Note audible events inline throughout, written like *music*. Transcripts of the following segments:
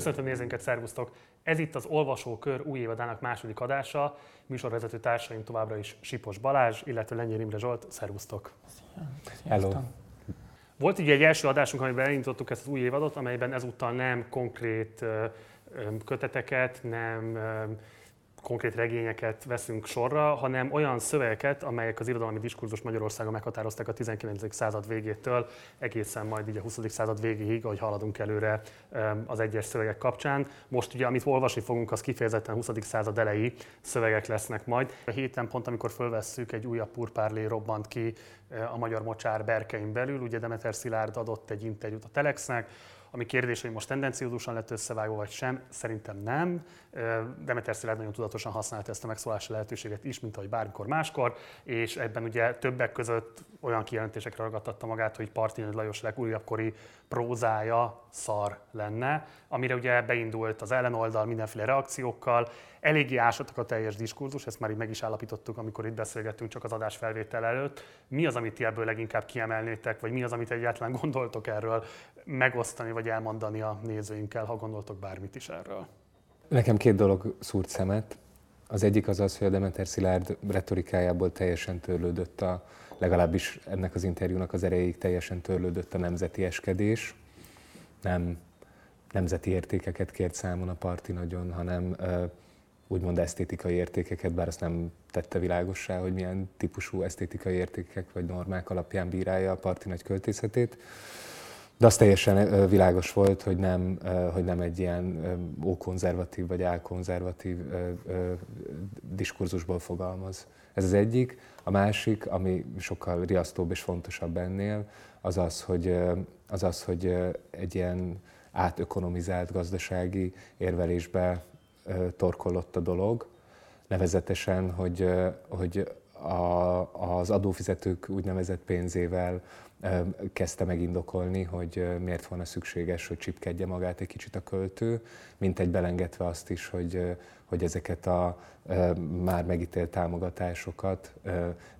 Köszöntöm nézőinket, szervusztok! Ez itt az Olvasókör új évadának második adása. Műsorvezető társaim továbbra is Sipos Balázs, illetve Lenyér Imre Zsolt. Szervusztok! Hello! Volt így egy első adásunk, amiben elindítottuk ezt az új évadot, amelyben ezúttal nem konkrét köteteket, nem konkrét regényeket veszünk sorra, hanem olyan szövegeket, amelyek az irodalmi diskurzus Magyarországon meghatározták a 19. század végétől egészen majd így a 20. század végéig, ahogy haladunk előre az egyes szövegek kapcsán. Most ugye, amit olvasni fogunk, az kifejezetten 20. század elejé szövegek lesznek majd. A héten pont, amikor fölvesszük, egy újabb purpárlé robbant ki a magyar mocsár berkein belül. Ugye Demeter Szilárd adott egy interjút a Telexnek, ami kérdés, hogy most tendenciózusan lett összevágva vagy sem, szerintem nem. Demeter Szilárd nagyon tudatosan használta ezt a megszólási lehetőséget is, mint ahogy bármikor máskor, és ebben ugye többek között olyan kijelentésekre ragadtatta magát, hogy Partini Lajos legújabbkori prózája szar lenne, amire ugye beindult az ellenoldal mindenféle reakciókkal, eléggé ásottak a teljes diskurzus, ezt már így meg is állapítottuk, amikor itt beszélgettünk csak az adás felvétel előtt. Mi az, amit ti ebből leginkább kiemelnétek, vagy mi az, amit egyáltalán gondoltok erről megosztani, vagy elmondani a nézőinkkel, ha gondoltok bármit is erről? Nekem két dolog szúrt szemet. Az egyik az az, hogy a Demeter Szilárd retorikájából teljesen törlődött a, legalábbis ennek az interjúnak az erejéig teljesen törlődött a nemzeti eskedés. Nem nemzeti értékeket kért számon a parti nagyon, hanem úgymond esztétikai értékeket, bár azt nem tette világossá, hogy milyen típusú esztétikai értékek vagy normák alapján bírálja a parti nagy költészetét. De az teljesen világos volt, hogy nem, hogy nem egy ilyen ókonzervatív vagy álkonzervatív diskurzusból fogalmaz. Ez az egyik. A másik, ami sokkal riasztóbb és fontosabb ennél, az az, hogy, az az, hogy egy ilyen átökonomizált gazdasági érvelésbe torkolott a dolog, nevezetesen, hogy, hogy a, az adófizetők úgynevezett pénzével kezdte megindokolni, hogy miért volna szükséges, hogy csipkedje magát egy kicsit a költő, mint egy belengetve azt is, hogy, hogy ezeket a már megítélt támogatásokat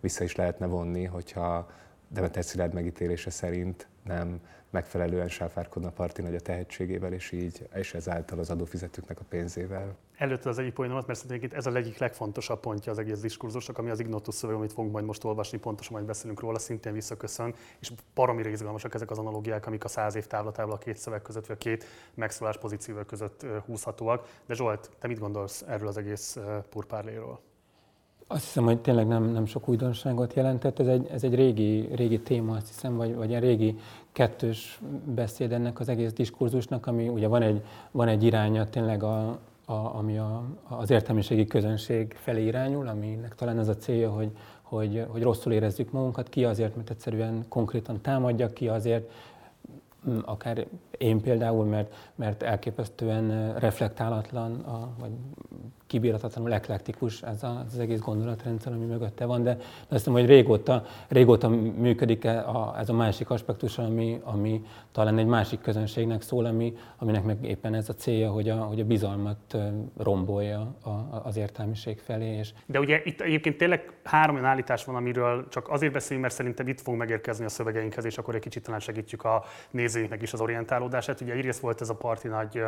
vissza is lehetne vonni, hogyha Demeter Szilárd megítélése szerint nem megfelelően sáfárkodna Parti nagy a tehetségével, és így, és ezáltal az adófizetőknek a pénzével. Előtte az egyik poénomat, mert szerintem ez a egyik legfontosabb pontja az egész diskurzusnak, ami az Ignotus szöveg, amit fogunk majd most olvasni, pontosan majd beszélünk róla, szintén visszaköszön, és baromira izgalmasak ezek az analógiák, amik a száz év távlatával a két szöveg között, vagy a két megszólás pozícióval között húzhatóak. De Zsolt, te mit gondolsz erről az egész purpárléről? Azt hiszem, hogy tényleg nem, nem sok újdonságot jelentett. Ez egy, ez egy régi, régi téma, azt hiszem, vagy, vagy egy régi kettős beszéd ennek az egész diskurzusnak, ami ugye van egy, van egy iránya tényleg, a, a, ami a, az értelmiségi közönség felé irányul, aminek talán az a célja, hogy, hogy, hogy rosszul érezzük magunkat, ki azért, mert egyszerűen konkrétan támadja, ki azért, akár én például, mert, mert elképesztően reflektálatlan, a, vagy kibírhatatlanul eklektikus ez az egész gondolatrendszer, ami mögötte van, de azt hiszem, hogy régóta, régóta működik e ez a másik aspektus, ami, ami talán egy másik közönségnek szól, ami, aminek meg éppen ez a célja, hogy a, hogy a bizalmat rombolja az értelmiség felé. És... De ugye itt egyébként tényleg három olyan állítás van, amiről csak azért beszélünk, mert szerintem itt fog megérkezni a szövegeinkhez, és akkor egy kicsit talán segítjük a nézőinknek is az orientálódását. Ugye egyrészt volt ez a parti nagy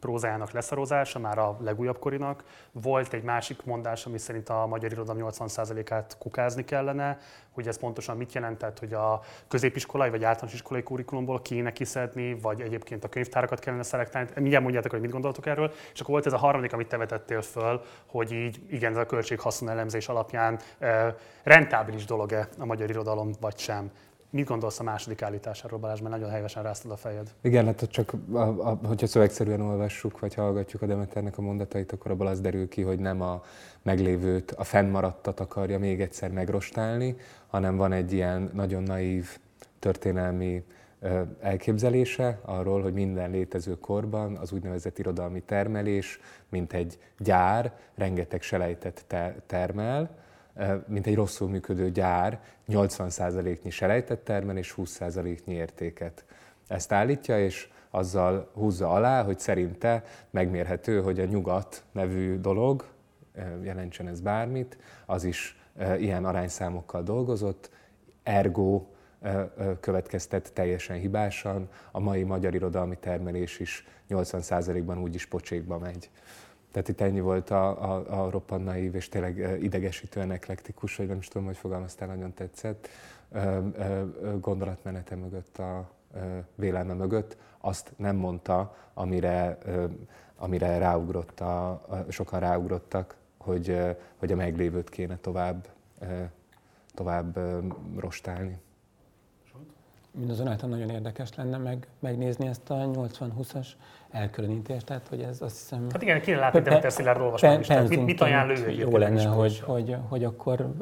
prózájának leszarozása, már a legújabb korinak. Volt egy másik mondás, ami szerint a magyar irodalom 80%-át kukázni kellene, hogy ez pontosan mit jelentett, hogy a középiskolai vagy általános iskolai kurikulumból kéne kiszedni, vagy egyébként a könyvtárakat kellene szelektálni. Mindjárt mondjátok, hogy mit gondoltok erről. És akkor volt ez a harmadik, amit te vetettél föl, hogy így igen, ez a költség-haszon elemzés alapján e, rentábilis dolog-e a magyar irodalom, vagy sem. Mit gondolsz a második állításáról, Balázs, mert nagyon helyesen ráztad a fejed? Igen, hát csak a, a, hogyha szövegszerűen olvassuk, vagy hallgatjuk a Demeternek a mondatait, akkor abból az derül ki, hogy nem a meglévőt, a fennmaradtat akarja még egyszer megrostálni, hanem van egy ilyen nagyon naív történelmi elképzelése arról, hogy minden létező korban az úgynevezett irodalmi termelés, mint egy gyár, rengeteg selejtet termel, mint egy rosszul működő gyár, 80%-nyi selejtet termel és 20%-nyi értéket. Ezt állítja, és azzal húzza alá, hogy szerinte megmérhető, hogy a nyugat nevű dolog, jelentsen ez bármit, az is ilyen arányszámokkal dolgozott, ergo következtet teljesen hibásan. A mai magyar irodalmi termelés is 80%-ban úgyis pocsékba megy. Tehát itt ennyi volt a, a, a roppant naív és tényleg idegesítően eklektikus, vagy nem is tudom, hogy fogalmaztál, nagyon tetszett, gondolatmenete mögött, a vélelme mögött. Azt nem mondta, amire, amire ráugrott a, sokan ráugrottak, hogy, hogy a meglévőt kéne tovább, tovább rostálni. Mindazonáltal nagyon érdekes lenne meg, megnézni ezt a 80-20-as elkülönítést, tehát hogy ez azt hiszem... Hát igen, kéne látni Demeter Szilárd olvasmány is, tehát mit, mit ajánl ő Jó lenne, hogy, hogy, hogy akkor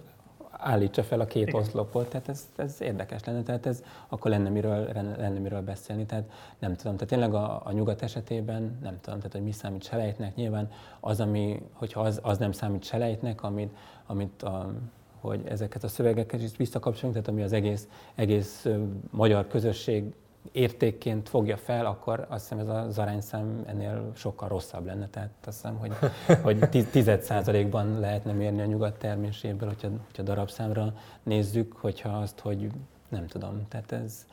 állítsa fel a két Igen. oszlopot, tehát ez, ez érdekes lenne, tehát ez akkor lenne miről, lenne miről beszélni, tehát nem tudom, tehát tényleg a, a nyugat esetében nem tudom, tehát hogy mi számít selejtnek, nyilván az, ami, hogyha az, az nem számít selejtnek, amit, amit a, hogy ezeket a szövegeket is visszakapcsolunk, tehát ami az egész, egész magyar közösség értékként fogja fel, akkor azt hiszem ez az arányszám ennél sokkal rosszabb lenne. Tehát azt hiszem, hogy, *laughs* hogy tized százalékban lehetne mérni a nyugat terméséből, hogyha, hogyha darabszámra nézzük, hogyha azt, hogy nem tudom, tehát ez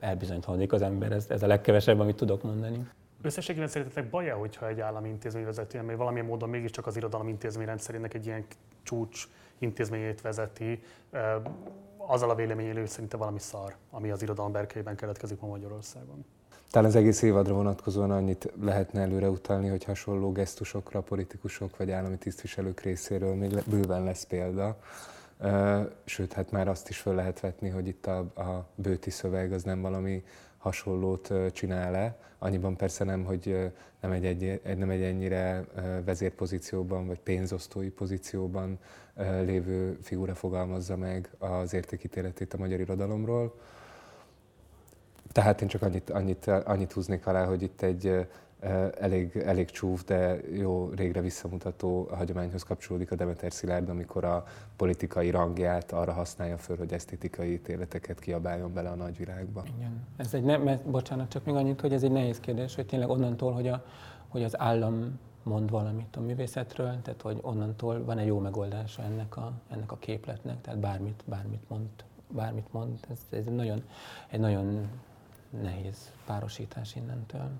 elbizonytalanodik az ember, ez, ez a legkevesebb, amit tudok mondani. Összességében szerintetek baja, hogyha egy állami intézmény vezető, mert valamilyen módon mégiscsak az irodalom intézmény rendszerének egy ilyen csúcs intézményét vezeti, azzal a véleményél, hogy szerinte valami szar, ami az irodalom berkeiben keletkezik ma Magyarországon. Talán az egész évadra vonatkozóan annyit lehetne előre utalni, hogy hasonló gesztusokra politikusok vagy állami tisztviselők részéről még bőven lesz példa. Sőt, hát már azt is föl lehet vetni, hogy itt a, a bőti szöveg az nem valami hasonlót csinál-e. Annyiban persze nem, hogy nem egy, egy, nem egy ennyire vezérpozícióban vagy pénzosztói pozícióban lévő figura fogalmazza meg az értékítéletét a magyar irodalomról. Tehát én csak annyit, annyit, annyit húznék alá, hogy itt egy elég, elég csúf, de jó régre visszamutató hagyományhoz kapcsolódik a Demeter Szilárd, amikor a politikai rangját arra használja föl, hogy esztétikai ítéleteket kiabáljon bele a nagyvilágba. Igen. Ez egy ne, mert, bocsánat, csak még annyit, hogy ez egy nehéz kérdés, hogy tényleg onnantól, hogy, a, hogy az állam mond valamit a művészetről, tehát hogy onnantól van egy jó megoldása ennek a, ennek a képletnek, tehát bármit, bármit mond, bármit mond, ez, ez nagyon, egy nagyon nehéz párosítás innentől.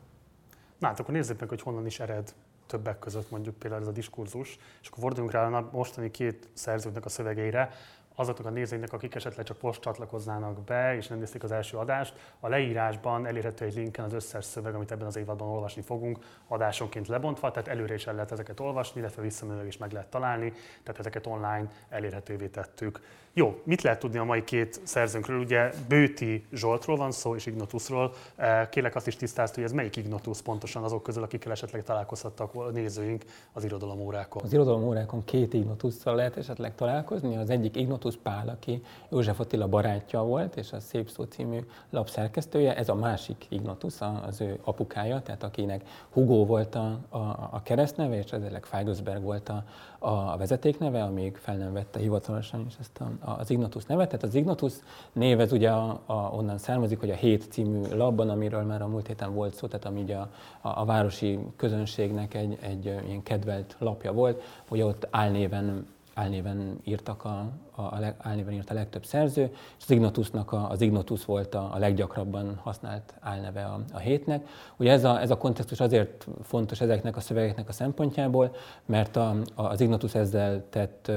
Na hát akkor nézzük meg, hogy honnan is ered többek között mondjuk például ez a diskurzus, és akkor forduljunk rá a mostani két szerzőknek a szövegeire, azoknak a nézőinknek, akik esetleg csak most csatlakoznának be, és nem nézték az első adást, a leírásban elérhető egy linken az összes szöveg, amit ebben az évadban olvasni fogunk, adásonként lebontva, tehát előre is el lehet ezeket olvasni, illetve visszamenőleg is meg lehet találni, tehát ezeket online elérhetővé tettük. Jó, mit lehet tudni a mai két szerzőnkről? Ugye Bőti Zsoltról van szó, és Ignotusról. Eh, kérlek azt is tisztázt, hogy ez melyik Ignotus pontosan azok közül, akikkel esetleg találkozhattak a nézőink az irodalom órákon? Az irodalom órákon két Ignotusszal lehet esetleg találkozni. Az egyik Ignotus Pál, aki József Attila barátja volt, és a Szép Szó című lapszerkesztője. Ez a másik Ignotus, az ő apukája, tehát akinek Hugo volt a, a, a keresztneve, és ezelőleg Feigelsberg volt a, a vezetékneve, amíg fel nem vette hivatalosan is ezt a, az Ignotus nevet. Tehát az Ignotus név ez ugye a, a, onnan származik, hogy a Hét című labban, amiről már a múlt héten volt szó, tehát ami ugye a, a, a városi közönségnek egy, egy ilyen kedvelt lapja volt, hogy ott álnéven álnéven írtak a, a, a álnéven írt a legtöbb szerző, és az Ignotusnak a, az Ignotus volt a, a leggyakrabban használt álneve a, a hétnek. Ugye ez a, ez a kontextus azért fontos ezeknek a szövegeknek a szempontjából, mert a, a, az Ignotus ezzel tett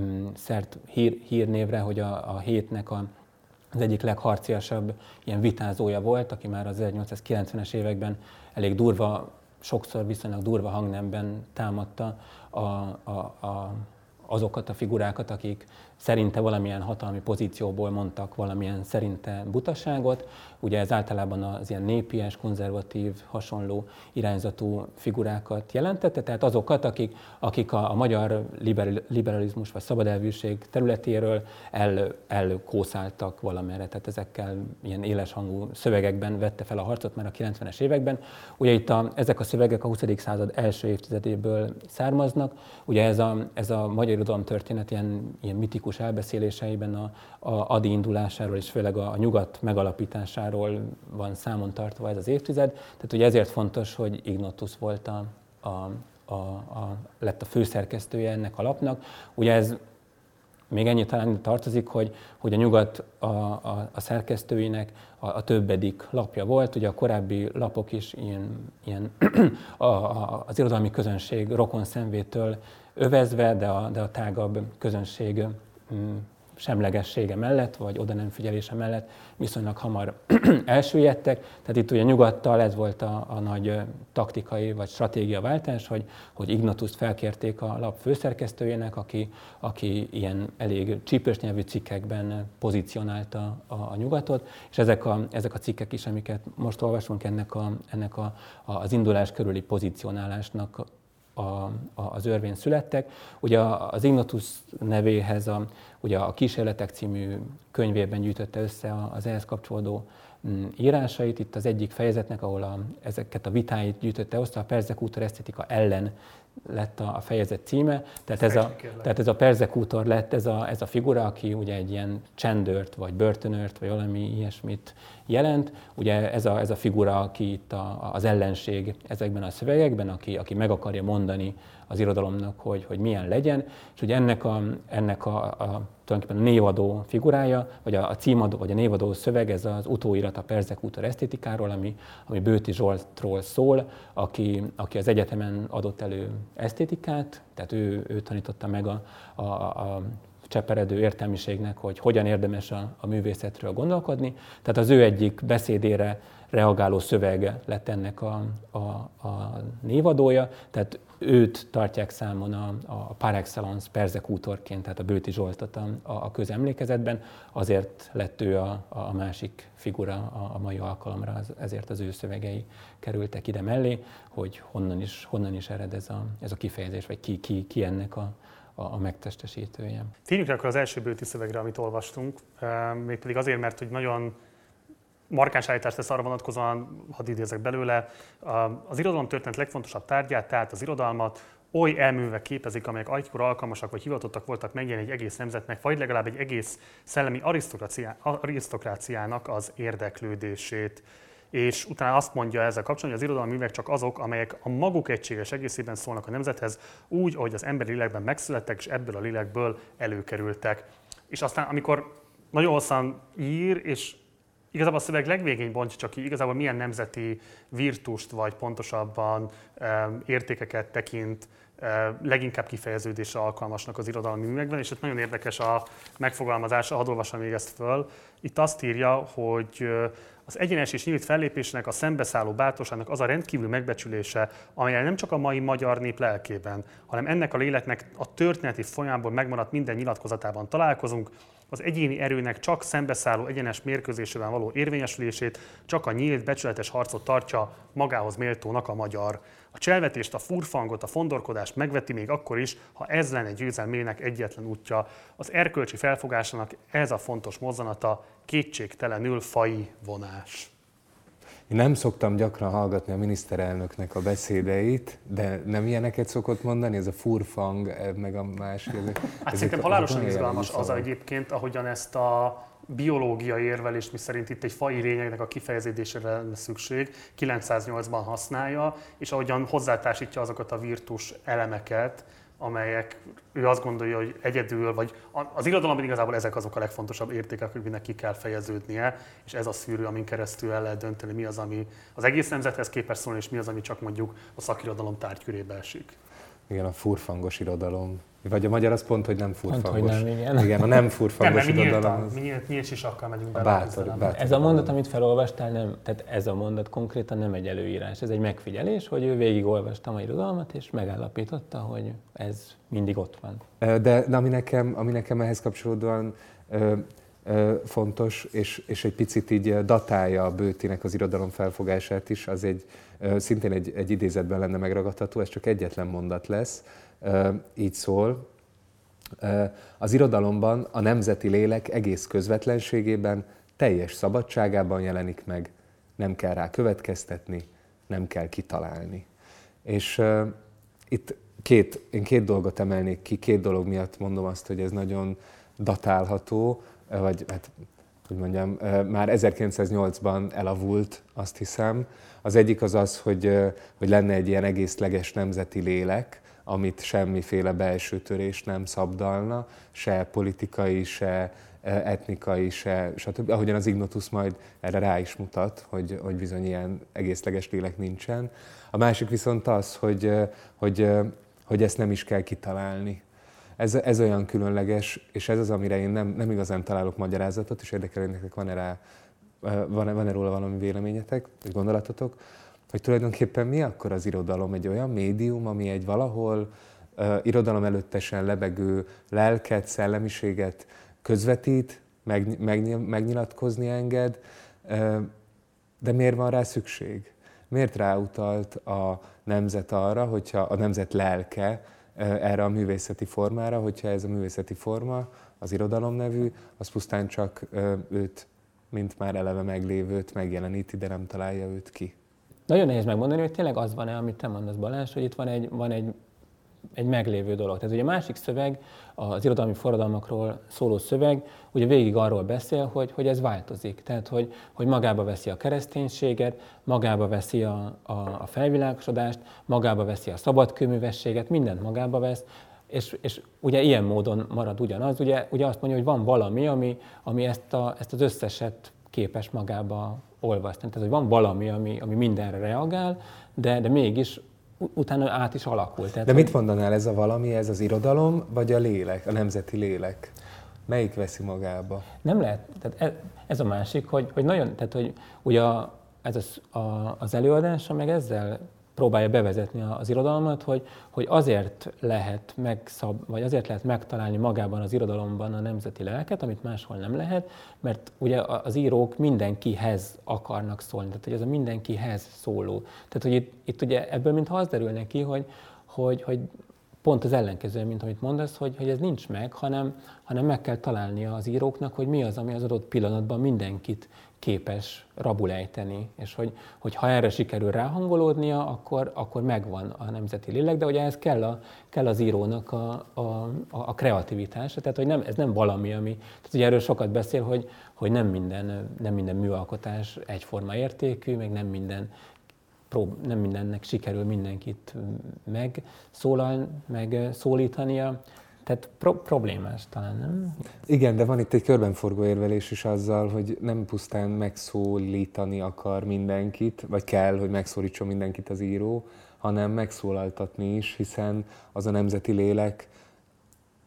mm, szert hír, hírnévre, hogy a, a hétnek a, az egyik legharciasabb ilyen vitázója volt, aki már az 1890-es években elég durva, sokszor viszonylag durva hangnemben támadta a, a, a azokat a figurákat, akik szerinte valamilyen hatalmi pozícióból mondtak valamilyen szerinte butaságot. Ugye ez általában az ilyen népies, konzervatív, hasonló irányzatú figurákat jelentette, tehát azokat, akik, akik a, a magyar liberalizmus vagy szabadelvűség területéről el, elkószáltak tehát ezekkel ilyen éles hangú szövegekben vette fel a harcot már a 90-es években. Ugye itt a, ezek a szövegek a 20. század első évtizedéből származnak, ugye ez a, ez a magyar irodalom történet ilyen, ilyen mitikus elbeszéléseiben a, a Adi indulásáról és főleg a, a nyugat megalapításáról van számon tartva ez az évtized. Tehát ugye ezért fontos, hogy Ignotus volt a, a, a, a, lett a főszerkesztője ennek a lapnak. Ugye ez még ennyi talán tartozik, hogy, hogy a nyugat a, a, a szerkesztőinek a, a többedik lapja volt. Ugye a korábbi lapok is ilyen, ilyen *clears throat* a, a, az irodalmi közönség rokon szemvétől övezve, de a, de a tágabb közönség mm, semlegessége mellett, vagy oda nem figyelése mellett viszonylag hamar *clears throat* elsüllyedtek. Tehát itt ugye nyugattal ez volt a, a nagy taktikai vagy stratégia váltás, hogy, hogy Ignatuszt felkérték a lap főszerkesztőjének, aki, aki ilyen elég csípős nyelvű cikkekben pozícionálta a, a nyugatot, és ezek a, ezek a cikkek is, amiket most olvasunk, ennek, a, ennek a, a, az indulás körüli pozícionálásnak a, a, az örvén születtek. Ugye az Ignatus nevéhez a, ugye a Kísérletek című könyvében gyűjtötte össze az ehhez kapcsolódó mm, írásait. Itt az egyik fejezetnek, ahol a, ezeket a vitáit gyűjtötte össze, a perzekútor esztetika ellen lett a, a fejezet címe. Tehát ez a, tehát ez a perzekútor lett ez a, ez a figura, aki ugye egy ilyen csendőrt, vagy börtönört, vagy valami ilyesmit jelent. Ugye ez a, ez a figura, aki itt a, az ellenség ezekben a szövegekben, aki, aki meg akarja mondani az irodalomnak, hogy, hogy milyen legyen, és ugye ennek a, ennek a, a tulajdonképpen a névadó figurája, vagy a, a címadó, vagy a névadó szöveg, ez az utóirat a Perzekútor esztétikáról, ami, ami Bőti Zsoltról szól, aki, aki az egyetemen adott elő esztétikát, tehát ő, ő tanította meg a, a, a cseperedő értelmiségnek, hogy hogyan érdemes a, a művészetről gondolkodni. Tehát az ő egyik beszédére reagáló szöveg lett ennek a, a, a névadója, tehát őt tartják számon a, a par excellence perzekútorként, tehát a Bőti Zsoltot a, a közemlékezetben, azért lett ő a, a másik figura a, a mai alkalomra, ezért az ő szövegei kerültek ide mellé, hogy honnan is, honnan is ered ez a, ez a kifejezés, vagy ki, ki, ki ennek a, a, a megtestesítője. Térjünk akkor az első bőti szövegre, amit olvastunk, mégpedig azért, mert hogy nagyon markáns állítást tesz arra vonatkozóan, hadd idézek belőle, az irodalom történet legfontosabb tárgyát, tehát az irodalmat oly elművek képezik, amelyek agykor alkalmasak vagy hivatottak voltak megjelenni egy egész nemzetnek, vagy legalább egy egész szellemi arisztokráciának az érdeklődését. És utána azt mondja ezzel kapcsolatban, hogy az irodalmi művek csak azok, amelyek a maguk egységes egészében szólnak a nemzethez, úgy, ahogy az emberi lélekben megszülettek, és ebből a lélekből előkerültek. És aztán, amikor nagyon hosszan ír, és igazából a szöveg legvégén bontja csak ki, igazából milyen nemzeti virtust, vagy pontosabban értékeket tekint leginkább kifejeződésre alkalmasnak az irodalmi művekben, és itt nagyon érdekes a megfogalmazása, hadd olvassam még ezt föl. Itt azt írja, hogy az egyenes és nyílt fellépésnek, a szembeszálló bátorságnak az a rendkívül megbecsülése, amelyel nem csak a mai magyar nép lelkében, hanem ennek a léleknek a történeti folyamból megmaradt minden nyilatkozatában találkozunk, az egyéni erőnek csak szembeszálló egyenes mérkőzésében való érvényesülését, csak a nyílt, becsületes harcot tartja magához méltónak a magyar. A cselvetést, a furfangot, a fondorkodást megveti még akkor is, ha ez lenne győzelmének egyetlen útja. Az erkölcsi felfogásának ez a fontos mozzanata, kétségtelenül fai vonás. Én nem szoktam gyakran hallgatni a miniszterelnöknek a beszédeit, de nem ilyeneket szokott mondani, ez a furfang, eh, meg a másik. Ezek, hát szerintem halálosan izgalmas az egyébként, ahogyan ezt a biológiai érvelést, mi szerint itt egy fai lényegnek a kifejezésére lenne szükség, 908-ban használja, és ahogyan hozzátársítja azokat a virtus elemeket, amelyek ő azt gondolja, hogy egyedül, vagy az irodalomban igazából ezek azok a legfontosabb értékek, amiknek ki kell fejeződnie, és ez a szűrő, amin keresztül el lehet dönteni, mi az, ami az egész nemzethez képes szólni, és mi az, ami csak mondjuk a szakirodalom tárgykörébe esik. Igen, a furfangos irodalom. Vagy a magyar az pont, hogy nem furfangos. Pont, hogy nem, igen. igen, a nem furfangos nem, irodalom. Mi nyílt, nyílt sisakkal megyünk bele. Bátor, bátor, ez a mondat, amit felolvastál, nem, tehát ez a mondat konkrétan nem egy előírás, ez egy megfigyelés, hogy ő végigolvasta a irodalmat, és megállapította, hogy ez mindig ott van. De, de ami, nekem, ami nekem ehhez kapcsolódóan ö, ö, fontos, és, és egy picit így datálja a bőtinek az irodalom felfogását is, az egy, ö, szintén egy, egy idézetben lenne megragadható, ez csak egyetlen mondat lesz, így szól, az irodalomban a nemzeti lélek egész közvetlenségében, teljes szabadságában jelenik meg, nem kell rá következtetni, nem kell kitalálni. És uh, itt két, én két dolgot emelnék ki, két dolog miatt mondom azt, hogy ez nagyon datálható, vagy hát, hogy mondjam, már 1908-ban elavult, azt hiszem. Az egyik az az, hogy, hogy lenne egy ilyen egészleges nemzeti lélek, amit semmiféle belső törés nem szabdalna, se politikai, se etnikai, se, stb. Ahogyan az Ignotus majd erre rá is mutat, hogy, hogy bizony ilyen egészleges lélek nincsen. A másik viszont az, hogy, hogy, hogy ezt nem is kell kitalálni. Ez, ez olyan különleges, és ez az, amire én nem, nem igazán találok magyarázatot, és érdekel, hogy nektek van-e, rá, van-e, van-e róla valami véleményetek, gondolatotok, hogy tulajdonképpen mi akkor az irodalom? Egy olyan médium, ami egy valahol uh, irodalom előttesen lebegő lelket, szellemiséget közvetít, meg, meg, megnyilatkozni enged, uh, de miért van rá szükség? Miért ráutalt a nemzet arra, hogyha a nemzet lelke erre a művészeti formára, hogyha ez a művészeti forma, az irodalom nevű, az pusztán csak őt, mint már eleve meglévőt megjeleníti, de nem találja őt ki. Nagyon nehéz megmondani, hogy tényleg az van-e, amit te mondasz Balázs, hogy itt van egy, van egy, egy meglévő dolog. Tehát ugye a másik szöveg, az irodalmi forradalmakról szóló szöveg, ugye végig arról beszél, hogy, hogy ez változik. Tehát, hogy, hogy magába veszi a kereszténységet, magába veszi a, a, a felvilágosodást, magába veszi a szabadkőművességet, mindent magába vesz, és, és ugye ilyen módon marad ugyanaz. Ugye, ugye azt mondja, hogy van valami, ami, ami ezt, a, ezt az összeset képes magába olvasni. Tehát, hogy van valami, ami, ami mindenre reagál, de, de mégis utána át is alakul. Tehát, de mit mondanál, ez a valami, ez az irodalom, vagy a lélek, a nemzeti lélek? Melyik veszi magába? Nem lehet. Tehát ez, ez a másik, hogy, hogy nagyon, tehát hogy ugye a, ez az, a, az előadása meg ezzel próbálja bevezetni az irodalmat, hogy, hogy azért lehet megszab, vagy azért lehet megtalálni magában az irodalomban a nemzeti lelket, amit máshol nem lehet, mert ugye az írók mindenkihez akarnak szólni, tehát hogy ez a mindenkihez szóló. Tehát, hogy itt, itt ugye ebből mintha az derül neki, hogy, hogy, hogy pont az ellenkező, mint amit mondasz, hogy, hogy ez nincs meg, hanem, hanem meg kell találnia az íróknak, hogy mi az, ami az adott pillanatban mindenkit képes rabulejteni, és hogy, hogy ha erre sikerül ráhangolódnia, akkor, akkor megvan a nemzeti lélek, de ugye ez kell, a, kell az írónak a, a, a kreativitása, tehát hogy nem, ez nem valami, ami, tehát ugye erről sokat beszél, hogy, hogy nem, minden, nem minden műalkotás egyforma értékű, meg nem minden prób- nem mindennek sikerül mindenkit megszólal, meg szólítania, tehát pro- problémás talán, nem? Igen, de van itt egy körbenforgó érvelés is azzal, hogy nem pusztán megszólítani akar mindenkit, vagy kell, hogy megszólítson mindenkit az író, hanem megszólaltatni is, hiszen az a nemzeti lélek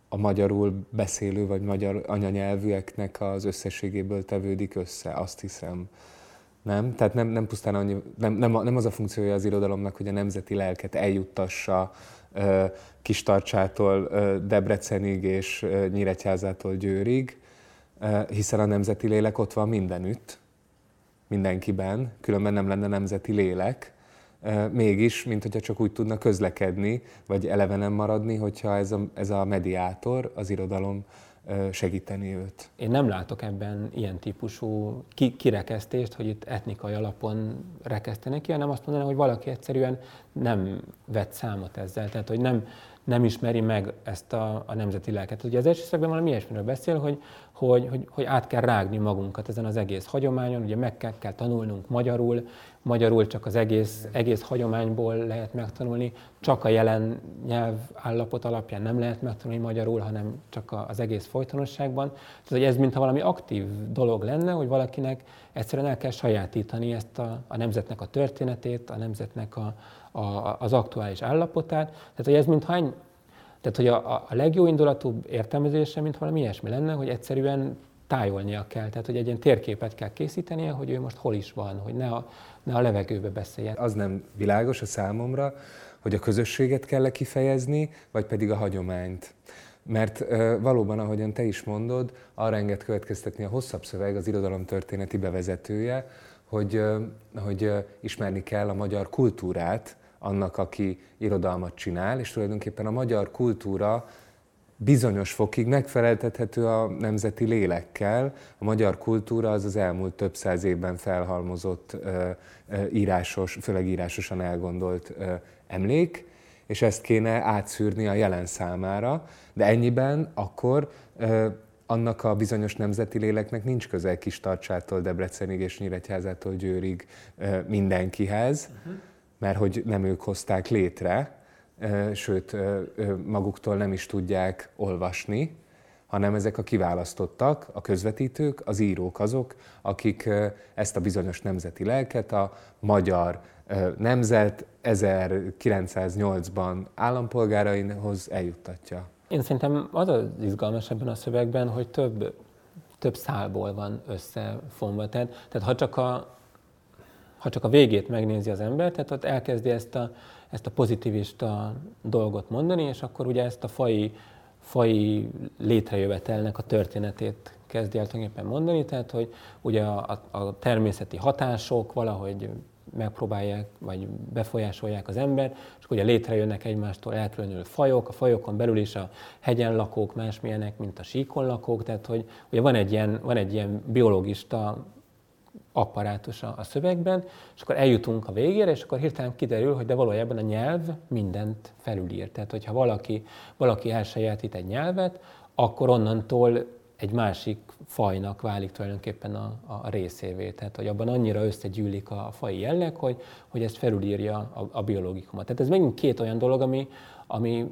a magyarul beszélő vagy magyar anyanyelvűeknek az összességéből tevődik össze, azt hiszem. Nem? Tehát nem, nem pusztán annyi, nem, nem, nem az a funkciója az irodalomnak, hogy a nemzeti lelket eljuttassa Kistarcsától Debrecenig és Nyíregyházától Győrig, hiszen a nemzeti lélek ott van mindenütt, mindenkiben, különben nem lenne nemzeti lélek. Mégis, mint hogyha csak úgy tudna közlekedni, vagy elevenen maradni, hogyha ez a, ez a mediátor, az irodalom segíteni őt. Én nem látok ebben ilyen típusú ki- kirekesztést, hogy itt etnikai alapon rekesztenek ki, hanem azt mondanám, hogy valaki egyszerűen nem vett számot ezzel, tehát hogy nem, nem ismeri meg ezt a, a nemzeti lelket. Ugye az első szakban valami ilyesmiről beszél, hogy, hogy, hogy, hogy át kell rágni magunkat ezen az egész hagyományon, ugye meg kell, kell tanulnunk magyarul, magyarul csak az egész, egész hagyományból lehet megtanulni, csak a jelen nyelv állapot alapján nem lehet megtanulni magyarul, hanem csak az egész folytonosságban. Tehát hogy ez mintha valami aktív dolog lenne, hogy valakinek egyszerűen el kell sajátítani ezt a, a nemzetnek a történetét, a nemzetnek a, a, az aktuális állapotát. Tehát, hogy ez mintha ennyi, tehát, hogy a, a legjobb indulatúbb értelmezése, mint valami ilyesmi lenne, hogy egyszerűen tájolnia kell. Tehát, hogy egy ilyen térképet kell készítenie, hogy ő most hol is van, hogy ne a, ne a levegőbe beszéljen. Az nem világos a számomra, hogy a közösséget kell -e kifejezni, vagy pedig a hagyományt. Mert uh, valóban, ahogyan te is mondod, arra enged következtetni a hosszabb szöveg, az irodalom történeti bevezetője, hogy, uh, hogy uh, ismerni kell a magyar kultúrát, annak, aki irodalmat csinál, és tulajdonképpen a magyar kultúra bizonyos fokig megfeleltethető a nemzeti lélekkel. A magyar kultúra az az elmúlt több száz évben felhalmozott írásos, főleg írásosan elgondolt emlék, és ezt kéne átszűrni a jelen számára, de ennyiben akkor annak a bizonyos nemzeti léleknek nincs közel kis tartsától Debrecenig és Nyíregyházától Győrig mindenkihez, uh-huh mert hogy nem ők hozták létre, sőt, maguktól nem is tudják olvasni, hanem ezek a kiválasztottak, a közvetítők, az írók azok, akik ezt a bizonyos nemzeti lelket a magyar nemzet 1908-ban állampolgáraihoz eljuttatja. Én szerintem az az izgalmas ebben a szövegben, hogy több, több szálból van összefonva. Tehát, tehát ha, csak a, ha csak a végét megnézi az ember, tehát ott elkezdi ezt a, ezt a pozitivista dolgot mondani, és akkor ugye ezt a fai, fai létrejövetelnek a történetét kezdi el tulajdonképpen mondani, tehát hogy ugye a, a természeti hatások valahogy megpróbálják, vagy befolyásolják az ember, és ugye létrejönnek egymástól elkülönülő fajok, a fajokon belül is a hegyen lakók másmilyenek, mint a síkon lakók, tehát hogy ugye van egy ilyen, van egy ilyen biológista apparátus a, a szövegben, és akkor eljutunk a végére, és akkor hirtelen kiderül, hogy de valójában a nyelv mindent felülír. Tehát, hogyha valaki, valaki elsajátít egy nyelvet, akkor onnantól egy másik fajnak válik tulajdonképpen a, a részévé. Tehát, hogy abban annyira összegyűlik a, a fai jelleg, hogy, hogy ezt felülírja a, a biológikumot. Tehát ez megint két olyan dolog, ami, ami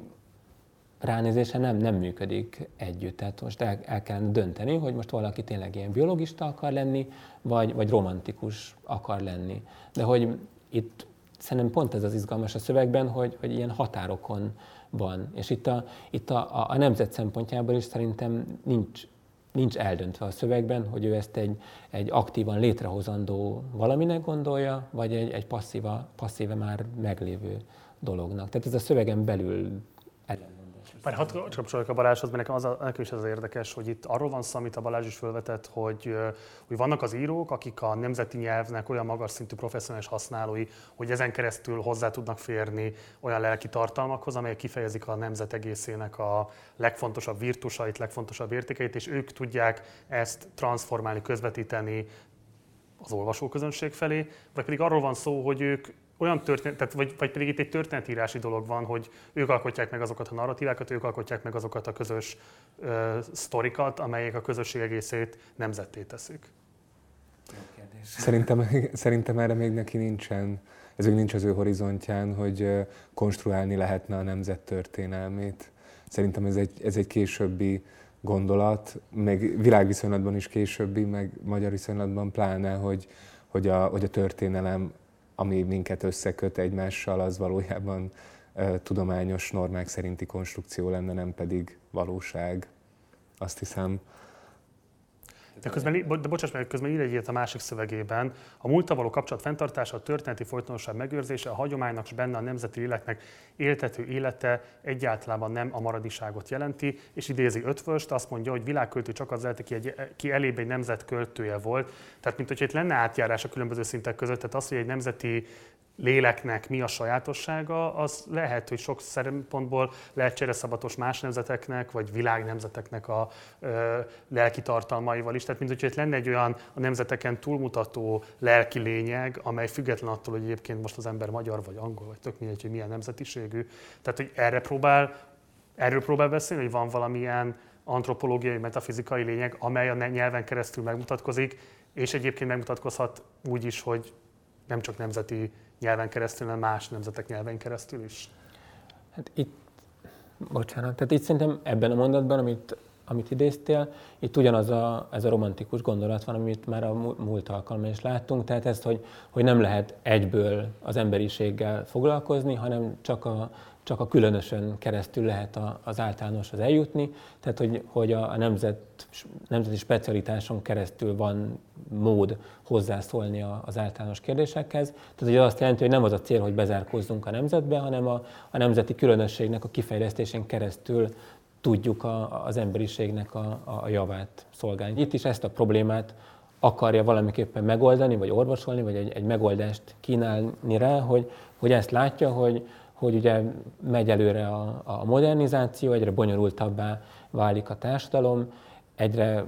ránézése nem, nem működik együtt. Tehát most el, el kellene dönteni, hogy most valaki tényleg ilyen biológista akar lenni, vagy, vagy romantikus akar lenni. De hogy itt szerintem pont ez az izgalmas a szövegben, hogy, hogy ilyen határokon van. És itt a, itt a, a, a nemzet szempontjából is szerintem nincs nincs eldöntve a szövegben, hogy ő ezt egy, egy aktívan létrehozandó valaminek gondolja, vagy egy, egy passzíva, passzíve már meglévő dolognak. Tehát ez a szövegen belül már hadd kapcsoljuk a Balázshoz, mert nekem, az a, nekem is az érdekes, hogy itt arról van szó, amit a Balázs is felvetett, hogy, hogy vannak az írók, akik a nemzeti nyelvnek olyan magas szintű professzionális használói, hogy ezen keresztül hozzá tudnak férni olyan lelki tartalmakhoz, amelyek kifejezik a nemzet egészének a legfontosabb virtusait, legfontosabb értékeit, és ők tudják ezt transformálni, közvetíteni az olvasóközönség felé, vagy pedig arról van szó, hogy ők olyan történet, tehát vagy, vagy pedig itt egy történetírási dolog van, hogy ők alkotják meg azokat a narratívákat, ők alkotják meg azokat a közös ö, sztorikat, amelyek a közösség egészét nemzetté teszik. Szerintem, szerintem erre még neki nincsen, ez még nincs az ő horizontján, hogy konstruálni lehetne a nemzet történelmét. Szerintem ez egy, ez egy későbbi gondolat, meg világviszonylatban is későbbi, meg magyar viszonylatban pláne, hogy, hogy, a, hogy a történelem ami minket összeköt egymással, az valójában tudományos normák szerinti konstrukció lenne, nem pedig valóság. Azt hiszem. De, közben, de bocsáss meg, közben ír egy a másik szövegében. A múlta való kapcsolat fenntartása, a történeti folytonosság megőrzése, a hagyománynak és benne a nemzeti léleknek éltető élete egyáltalán nem a maradiságot jelenti, és idézi ötvöst, azt mondja, hogy világköltő csak az lehetett, ki, egy, ki elébb egy nemzet költője volt. Tehát, mint hogyha itt lenne átjárás a különböző szintek között, tehát az, hogy egy nemzeti léleknek mi a sajátossága, az lehet, hogy sok szempontból lehet csereszabatos más nemzeteknek, vagy világnemzeteknek a ö, lelki tartalmaival is. Tehát, mint itt lenne egy olyan a nemzeteken túlmutató lelki lényeg, amely független attól, hogy egyébként most az ember magyar, vagy angol, vagy tök mindegy, hogy milyen nemzetiségű. Tehát, hogy erre próbál, erről próbál beszélni, hogy van valamilyen antropológiai, metafizikai lényeg, amely a nyelven keresztül megmutatkozik, és egyébként megmutatkozhat úgy is, hogy nem csak nemzeti nyelven keresztül, hanem más nemzetek nyelven keresztül is? Hát itt, bocsánat, tehát itt szerintem ebben a mondatban, amit, amit idéztél, itt ugyanaz a, ez a romantikus gondolat van, amit már a múlt alkalommal is láttunk, tehát ezt, hogy, hogy nem lehet egyből az emberiséggel foglalkozni, hanem csak a, csak a különösön keresztül lehet a, az általánoshoz eljutni, tehát hogy, hogy a, a nemzet, nemzeti specialitáson keresztül van mód hozzászólni a, az általános kérdésekhez. Tehát hogy azt jelenti, hogy nem az a cél, hogy bezárkózzunk a nemzetbe, hanem a, a nemzeti különösségnek a kifejlesztésén keresztül tudjuk a, az emberiségnek a, a javát szolgálni. Itt is ezt a problémát akarja valamiképpen megoldani, vagy orvosolni, vagy egy, egy megoldást kínálni rá, hogy, hogy ezt látja, hogy, hogy ugye megy előre a, a modernizáció, egyre bonyolultabbá válik a társadalom, egyre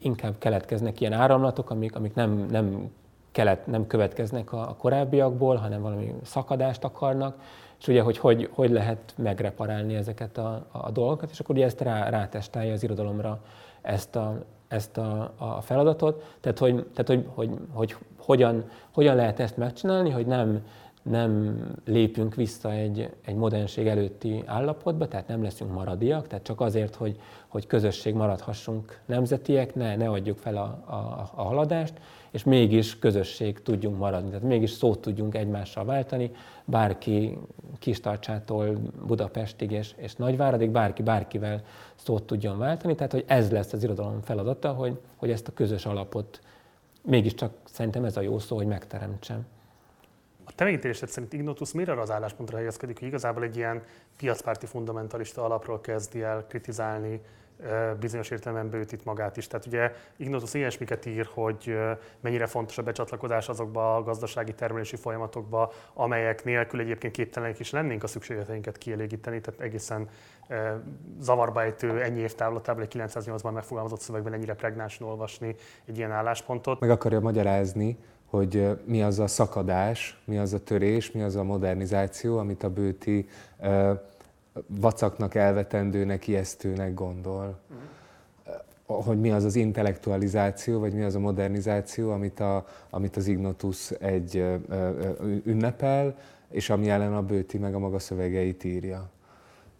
inkább keletkeznek ilyen áramlatok, amik, amik nem, nem, kelet, nem következnek a, a korábbiakból, hanem valami szakadást akarnak, és ugye, hogy hogy, hogy lehet megreparálni ezeket a, a dolgokat, és akkor ugye ezt rá, rátestálja az irodalomra ezt a, ezt a, a feladatot, tehát, hogy, tehát hogy, hogy, hogy hogyan, hogyan lehet ezt megcsinálni, hogy nem, nem lépünk vissza egy, egy modernség előtti állapotba, tehát nem leszünk maradiak, tehát csak azért, hogy, hogy közösség maradhassunk nemzetiek, ne, ne adjuk fel a, a, a haladást, és mégis közösség tudjunk maradni, tehát mégis szót tudjunk egymással váltani, bárki Kistarcsától Budapestig és, és Nagyváradig, bárki bárkivel szót tudjon váltani, tehát hogy ez lesz az irodalom feladata, hogy, hogy ezt a közös alapot mégiscsak szerintem ez a jó szó, hogy megteremtsem. A te megítélésed szerint Ignotus mire az álláspontra helyezkedik, hogy igazából egy ilyen piacpárti fundamentalista alapról kezdi el kritizálni bizonyos értelemben bőtít magát is. Tehát ugye Ignotus ilyesmiket ír, hogy mennyire fontos a becsatlakozás azokba a gazdasági termelési folyamatokba, amelyek nélkül egyébként képtelenek is lennénk a szükségleteinket kielégíteni, tehát egészen zavarba ejtő ennyi év távlatában egy 908-ban megfogalmazott szövegben ennyire pregnánsan olvasni egy ilyen álláspontot. Meg akarja magyarázni, hogy mi az a szakadás, mi az a törés, mi az a modernizáció, amit a bőti vacaknak, elvetendőnek, ijesztőnek gondol. Hogy mi az az intellektualizáció, vagy mi az a modernizáció, amit, a, amit az Ignotus egy ünnepel, és ami ellen a bőti meg a maga szövegeit írja.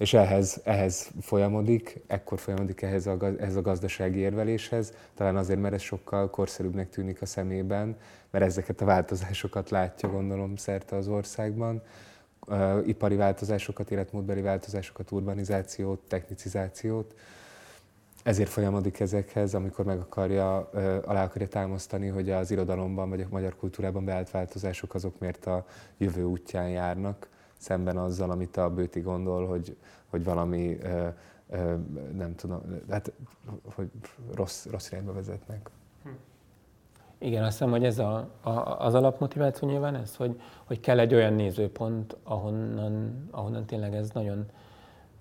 És ehhez, ehhez folyamodik, ekkor folyamodik ehhez a, ehhez a gazdasági érveléshez, talán azért, mert ez sokkal korszerűbbnek tűnik a szemében, mert ezeket a változásokat látja, gondolom, szerte az országban uh, ipari változásokat, életmódbeli változásokat, urbanizációt, technicizációt. Ezért folyamodik ezekhez, amikor meg akarja, uh, alá akarja támasztani, hogy az irodalomban vagy a magyar kultúrában beállt változások azok miért a jövő útján járnak, szemben azzal, amit a Bőti gondol, hogy, hogy valami nem tudom, hát, hogy rossz, rossz irányba vezetnek. Igen, azt hiszem, hogy ez a, a, az alapmotiváció nyilván ez, hogy, hogy kell egy olyan nézőpont, ahonnan, ahonnan tényleg ez nagyon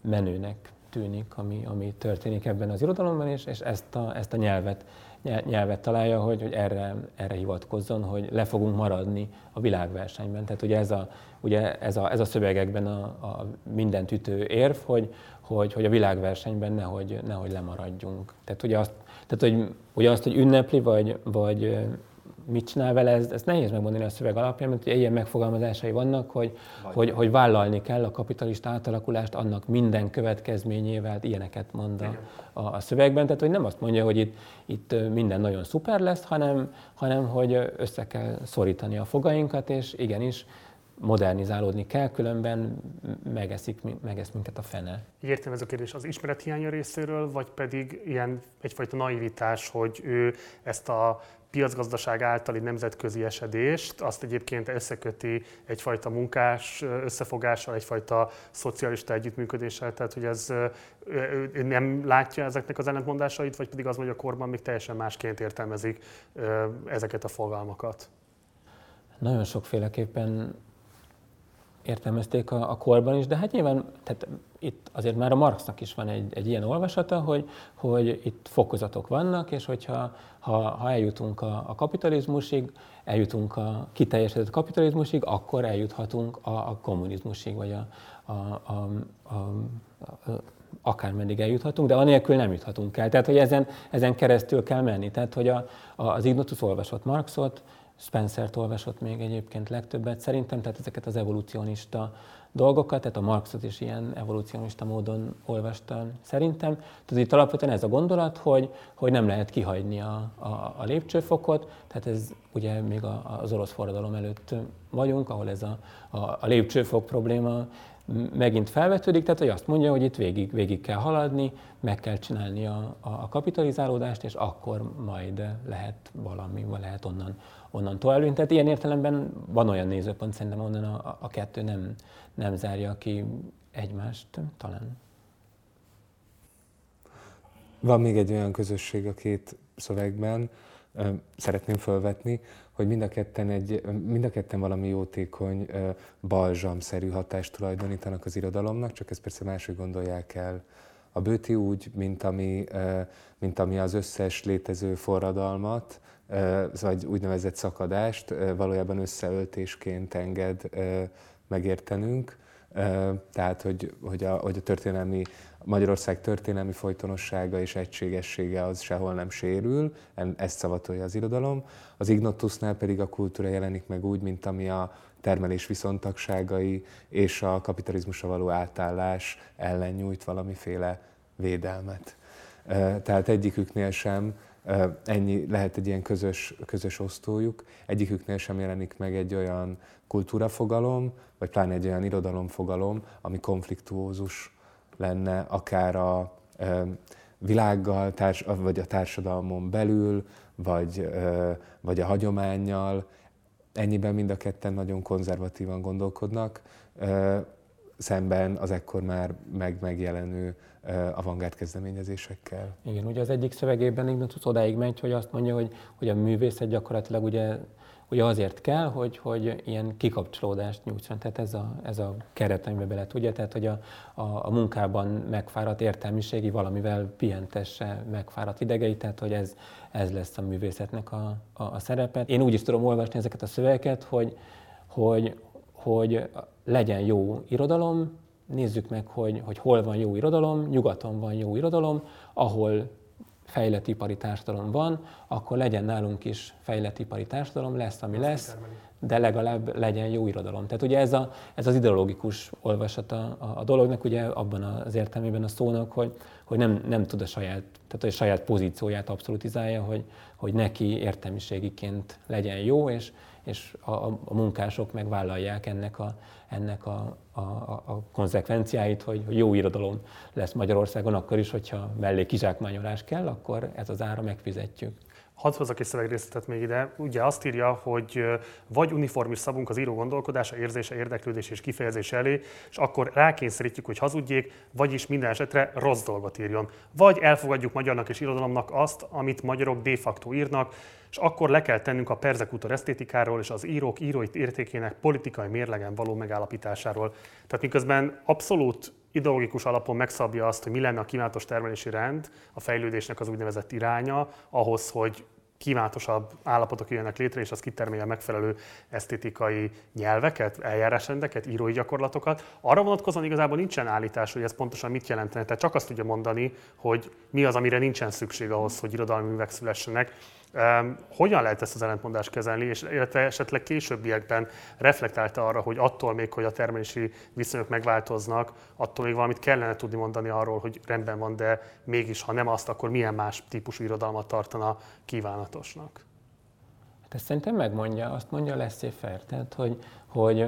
menőnek tűnik, ami, ami történik ebben az irodalomban, és, és ezt, a, ezt a nyelvet, nyelvet találja, hogy, hogy erre, erre hivatkozzon, hogy le fogunk maradni a világversenyben. Tehát ugye ez a, ugye ez a, ez a szövegekben a, a mindent ütő érv, hogy, hogy, hogy a világversenyben nehogy, nehogy lemaradjunk. Tehát ugye azt, tehát, hogy, ugye azt, hogy ünnepli, vagy, vagy mit csinál vele, ez, ezt nehéz megmondani a szöveg alapján, mert ugye ilyen megfogalmazásai vannak, hogy, hogy, hogy vállalni kell a kapitalista átalakulást annak minden következményével, ilyeneket mond a, a, a szövegben. Tehát, hogy nem azt mondja, hogy itt, itt minden nagyon szuper lesz, hanem, hanem hogy össze kell szorítani a fogainkat, és igenis modernizálódni kell, különben megeszik, megesz minket a fene. Értem ez a kérdés az ismerethiánya részéről, vagy pedig ilyen egyfajta naivitás, hogy ő ezt a piacgazdaság általi nemzetközi esedést, azt egyébként összeköti egyfajta munkás összefogással, egyfajta szocialista együttműködéssel, tehát hogy ez nem látja ezeknek az ellentmondásait, vagy pedig az, hogy a korban még teljesen másként értelmezik ezeket a fogalmakat? Nagyon sokféleképpen értelmezték a, a korban is, de hát nyilván tehát itt azért már a Marxnak is van egy, egy ilyen olvasata, hogy, hogy itt fokozatok vannak, és hogyha ha, ha eljutunk a, a kapitalizmusig, eljutunk a kiteljesedett kapitalizmusig, akkor eljuthatunk a, a kommunizmusig, vagy a, a, a, a, a, akármeddig eljuthatunk, de anélkül nem juthatunk el. Tehát, hogy ezen, ezen keresztül kell menni. Tehát, hogy a, a, az Ignotus olvasott Marxot, Spencer-t olvasott még egyébként legtöbbet. Szerintem, tehát ezeket az evolucionista dolgokat, tehát a Marxot is ilyen evolucionista módon olvasta szerintem. Tehát itt alapvetően ez a gondolat, hogy, hogy nem lehet kihagyni a, a, a lépcsőfokot, tehát ez ugye még a, az orosz forradalom előtt vagyunk, ahol ez a, a, a lépcsőfok probléma megint felvetődik, tehát hogy azt mondja, hogy itt végig, végig kell haladni, meg kell csinálni a, a kapitalizálódást, és akkor majd lehet valami, vagy lehet onnan, onnan tovább. Tehát ilyen értelemben van olyan nézőpont, szerintem onnan a, a kettő nem, nem zárja ki egymást, talán. Van még egy olyan közösség a két szövegben, szeretném felvetni, hogy mind a ketten, egy, mind a ketten valami jótékony, balzsamszerű hatást tulajdonítanak az irodalomnak, csak ezt persze máshogy gondolják el. A bőti úgy, mint ami, mint ami az összes létező forradalmat, vagy úgynevezett szakadást valójában összeöltésként enged megértenünk. Tehát, hogy, hogy, a, hogy a történelmi Magyarország történelmi folytonossága és egységessége az sehol nem sérül, ezt szavatolja az irodalom. Az Ignotusnál pedig a kultúra jelenik meg úgy, mint ami a termelés viszontagságai és a kapitalizmusra való átállás ellen nyújt valamiféle védelmet. Tehát egyiküknél sem ennyi lehet egy ilyen közös, közös osztójuk, egyiküknél sem jelenik meg egy olyan kultúrafogalom, vagy pláne egy olyan irodalomfogalom, ami konfliktuózus lenne akár a világgal, társ, vagy a társadalmon belül, vagy, vagy a hagyományjal. Ennyiben mind a ketten nagyon konzervatívan gondolkodnak, szemben az ekkor már meg megjelenő avantgárd kezdeményezésekkel. Igen, ugye az egyik szövegében Ignatius odáig megy, hogy azt mondja, hogy, hogy a művészet gyakorlatilag ugye ugye azért kell, hogy, hogy ilyen kikapcsolódást nyújtson. Tehát ez a, ez a keret, amiben bele tudja, tehát hogy a, a, a munkában megfáradt értelmiségi valamivel pihentesse megfáradt idegeit, tehát hogy ez, ez lesz a művészetnek a, a, a szerepe. Én úgy is tudom olvasni ezeket a szövegeket, hogy, hogy, hogy legyen jó irodalom, nézzük meg, hogy, hogy hol van jó irodalom, nyugaton van jó irodalom, ahol fejlett ipari társadalom van, akkor legyen nálunk is fejlett ipari társadalom, lesz, ami lesz, de legalább legyen jó irodalom. Tehát ugye ez, a, ez az ideológikus olvasata a, a dolognak, ugye abban az értelmében a szónak, hogy, hogy nem, nem tud a saját, tehát a saját pozícióját abszolutizálja, hogy, hogy neki értelmiségiként legyen jó, és, és a, a munkások megvállalják ennek a, ennek a, a, a konzekvenciáit, hogy, jó irodalom lesz Magyarországon, akkor is, hogyha mellé kizsákmányolás kell, akkor ez az ára megfizetjük. Hadd hozzak egy szövegrészletet még ide. Ugye azt írja, hogy vagy uniformis szabunk az író gondolkodása, érzése, érdeklődés és kifejezés elé, és akkor rákényszerítjük, hogy hazudjék, vagyis minden esetre rossz dolgot írjon. Vagy elfogadjuk magyarnak és irodalomnak azt, amit magyarok de facto írnak, és akkor le kell tennünk a perzekútor esztétikáról és az írók írói értékének politikai mérlegen való megállapításáról. Tehát miközben abszolút ideológikus alapon megszabja azt, hogy mi lenne a kívánatos termelési rend, a fejlődésnek az úgynevezett iránya, ahhoz, hogy kívánatosabb állapotok jönnek létre, és az kitermelje megfelelő esztétikai nyelveket, eljárásrendeket, írói gyakorlatokat. Arra vonatkozóan igazából nincsen állítás, hogy ez pontosan mit jelentene. Tehát csak azt tudja mondani, hogy mi az, amire nincsen szükség ahhoz, hogy irodalmi művek szülessenek. Hogyan lehet ezt az ellentmondást kezelni, és illetve esetleg későbbiekben reflektálta arra, hogy attól még, hogy a termelési viszonyok megváltoznak, attól még valamit kellene tudni mondani arról, hogy rendben van, de mégis, ha nem azt, akkor milyen más típusú irodalmat tartana kívánatosnak? Hát ezt szerintem megmondja, azt mondja lesz fair, tehát hogy, hogy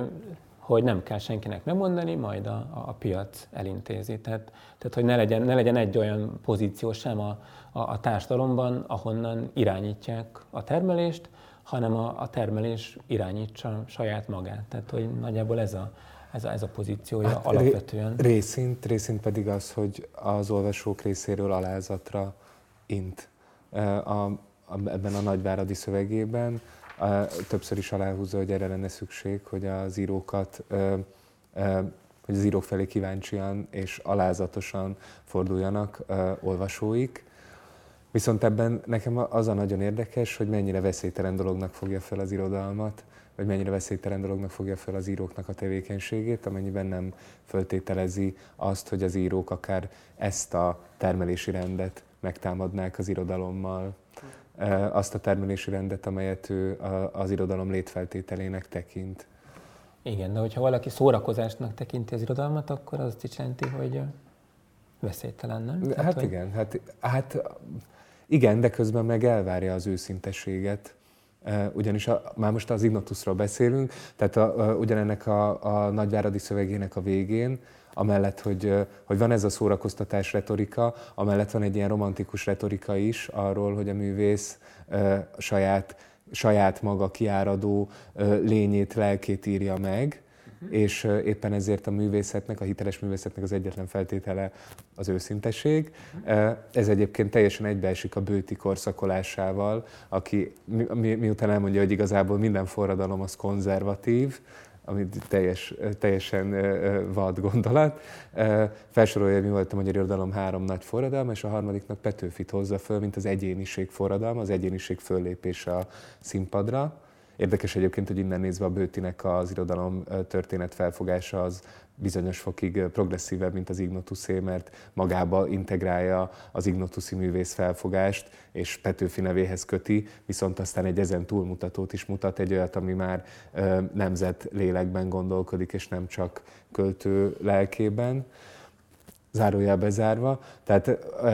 hogy nem kell senkinek megmondani, majd a, a piac elintézi. Tehát, tehát hogy ne legyen, ne legyen egy olyan pozíció sem a, a, a társadalomban, ahonnan irányítják a termelést, hanem a, a termelés irányítsa saját magát. Tehát, hogy nagyjából ez a, ez a, ez a pozíciója hát alapvetően. Részint, részint pedig az, hogy az olvasók részéről alázatra int. A, a, ebben a nagyváradi szövegében többször is aláhúzza, hogy erre lenne szükség, hogy az írókat hogy az írók felé kíváncsian és alázatosan forduljanak olvasóik. Viszont ebben nekem az a nagyon érdekes, hogy mennyire veszélytelen dolognak fogja fel az irodalmat, vagy mennyire veszélytelen dolognak fogja fel az íróknak a tevékenységét, amennyiben nem föltételezi azt, hogy az írók akár ezt a termelési rendet megtámadnák az irodalommal, azt a termelési rendet, amelyet ő az irodalom létfeltételének tekint. Igen, de hogyha valaki szórakozásnak tekinti az irodalmat, akkor az is jelenti, hogy veszélytelen, nem? Hát, hát hogy... igen, hát, hát igen, de közben meg elvárja az őszintességet. Ugyanis a, már most az Ignotusról beszélünk, tehát a, a, ugyanennek a, a nagyváradi szövegének a végén amellett, hogy, hogy van ez a szórakoztatás retorika, amellett van egy ilyen romantikus retorika is arról, hogy a művész saját, saját maga kiáradó lényét, lelkét írja meg, uh-huh. és éppen ezért a művészetnek, a hiteles művészetnek az egyetlen feltétele az őszinteség. Uh-huh. Ez egyébként teljesen egybeesik a bőti korszakolásával, aki mi, mi, miután elmondja, hogy igazából minden forradalom az konzervatív, ami teljes, teljesen vad gondolat. Felsorolja, mi volt a magyar irodalom három nagy forradalma, és a harmadiknak Petőfit hozza föl, mint az egyéniség forradalma, az egyéniség föllépése a színpadra. Érdekes egyébként, hogy innen nézve a Bőtinek az irodalom történet felfogása az bizonyos fokig progresszívebb, mint az Ignotusé, mert magába integrálja az Ignotuszi művész felfogást, és Petőfi nevéhez köti, viszont aztán egy ezen túlmutatót is mutat, egy olyat, ami már nemzet lélekben gondolkodik, és nem csak költő lelkében zárójel bezárva. Tehát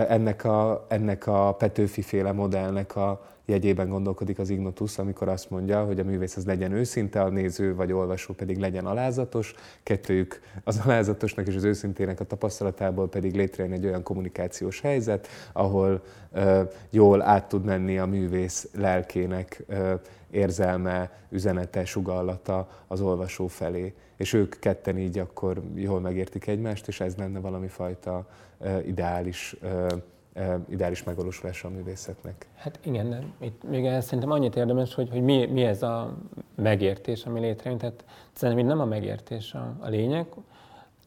ennek a, ennek a Petőfi féle modellnek a jegyében gondolkodik az Ignotus, amikor azt mondja, hogy a művész az legyen őszinte, a néző vagy olvasó pedig legyen alázatos, kettőjük az alázatosnak és az őszintének a tapasztalatából pedig létrejön egy olyan kommunikációs helyzet, ahol uh, jól át tud menni a művész lelkének uh, érzelme, üzenete, sugallata az olvasó felé. És ők ketten így akkor jól megértik egymást, és ez lenne valami fajta uh, ideális ideális megvalósulása a művészetnek. Hát igen, itt még ez szerintem annyit érdemes, hogy, hogy mi, mi ez a megértés, ami létrejön. Tehát szerintem nem a megértés a, a lényeg,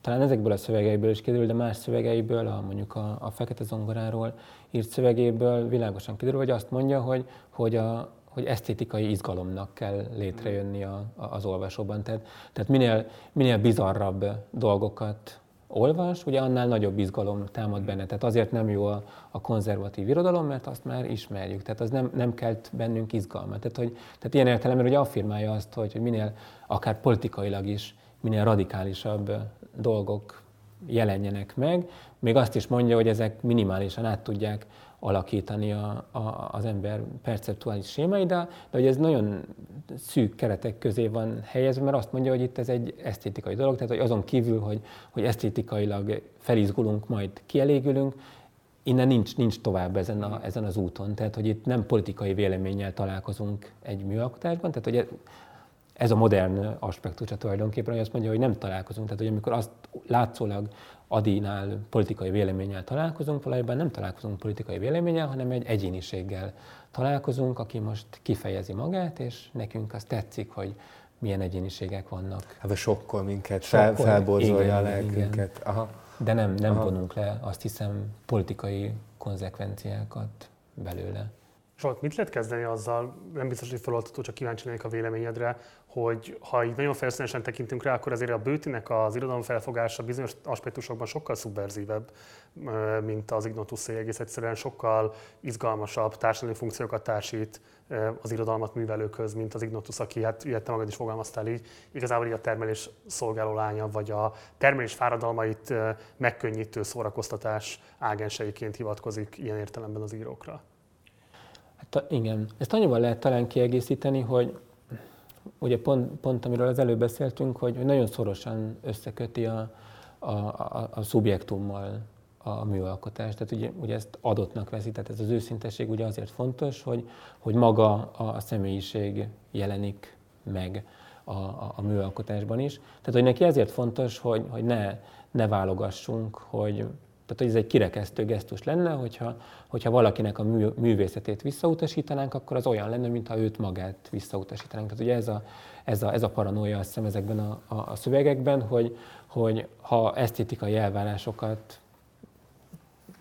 talán ezekből a szövegeiből is kiderül, de más szövegeiből, a, mondjuk a, a Fekete Zongoráról írt szövegéből világosan kiderül, hogy azt mondja, hogy, hogy, a, hogy esztétikai izgalomnak kell létrejönni a, a, az olvasóban. Tehát, tehát minél, minél bizarrabb dolgokat olvas, ugye annál nagyobb izgalom támad benne. Tehát azért nem jó a, a konzervatív irodalom, mert azt már ismerjük. Tehát az nem, nem kelt bennünk izgalmat. Tehát, hogy, tehát ilyen értelemben hogy affirmálja azt, hogy, hogy minél akár politikailag is, minél radikálisabb dolgok jelenjenek meg. Még azt is mondja, hogy ezek minimálisan át tudják alakítani a, a, az ember perceptuális sémai, de, de hogy ez nagyon szűk keretek közé van helyezve, mert azt mondja, hogy itt ez egy esztétikai dolog, tehát hogy azon kívül, hogy, hogy esztétikailag felizgulunk, majd kielégülünk, innen nincs, nincs tovább ezen, a, ezen az úton. Tehát, hogy itt nem politikai véleménnyel találkozunk egy műalkotásban, tehát, hogy ez a modern aspektusa tulajdonképpen, hogy azt mondja, hogy nem találkozunk. Tehát, hogy amikor azt látszólag Adinál politikai véleménnyel találkozunk, valójában nem találkozunk politikai véleménnyel, hanem egy egyéniséggel találkozunk, aki most kifejezi magát, és nekünk az tetszik, hogy milyen egyéniségek vannak. Hát a sokkol minket, sokkol, fel, felborzolja igen, a lelkünket. Aha. De nem, nem vonunk le, azt hiszem, politikai konzekvenciákat belőle. Zsolt, mit lehet kezdeni azzal, nem biztos, hogy feloldható, csak kíváncsi lennék a véleményedre, hogy ha így nagyon felszínesen tekintünk rá, akkor azért a bőtinek az irodalom felfogása bizonyos aspektusokban sokkal szubverzívebb, mint az Ignotuszé, egész egyszerűen sokkal izgalmasabb társadalmi funkciókat társít az irodalmat művelőkhöz, mint az Ignotus, aki, hát ilyet te magad is fogalmaztál így, igazából így a termelés szolgáló lánya, vagy a termelés fáradalmait megkönnyítő szórakoztatás ágenseiként hivatkozik ilyen értelemben az írókra. Hát igen, ezt annyival lehet talán kiegészíteni, hogy ugye pont, pont amiről az előbb beszéltünk, hogy, nagyon szorosan összeköti a, a, a, a szubjektummal a műalkotás. Tehát ugye, ugye ezt adottnak veszi, tehát ez az őszintesség ugye azért fontos, hogy, hogy maga a személyiség jelenik meg a, a, a műalkotásban is. Tehát, hogy neki ezért fontos, hogy, hogy ne, ne válogassunk, hogy tehát, hogy ez egy kirekesztő gesztus lenne, hogyha, hogyha valakinek a mű, művészetét visszautasítanánk, akkor az olyan lenne, mintha őt magát visszautasítanánk. Tehát ugye ez a, ez a, ez a paranoia azt hiszem ezekben a, a, a szövegekben, hogy, hogy ha esztétikai elvárásokat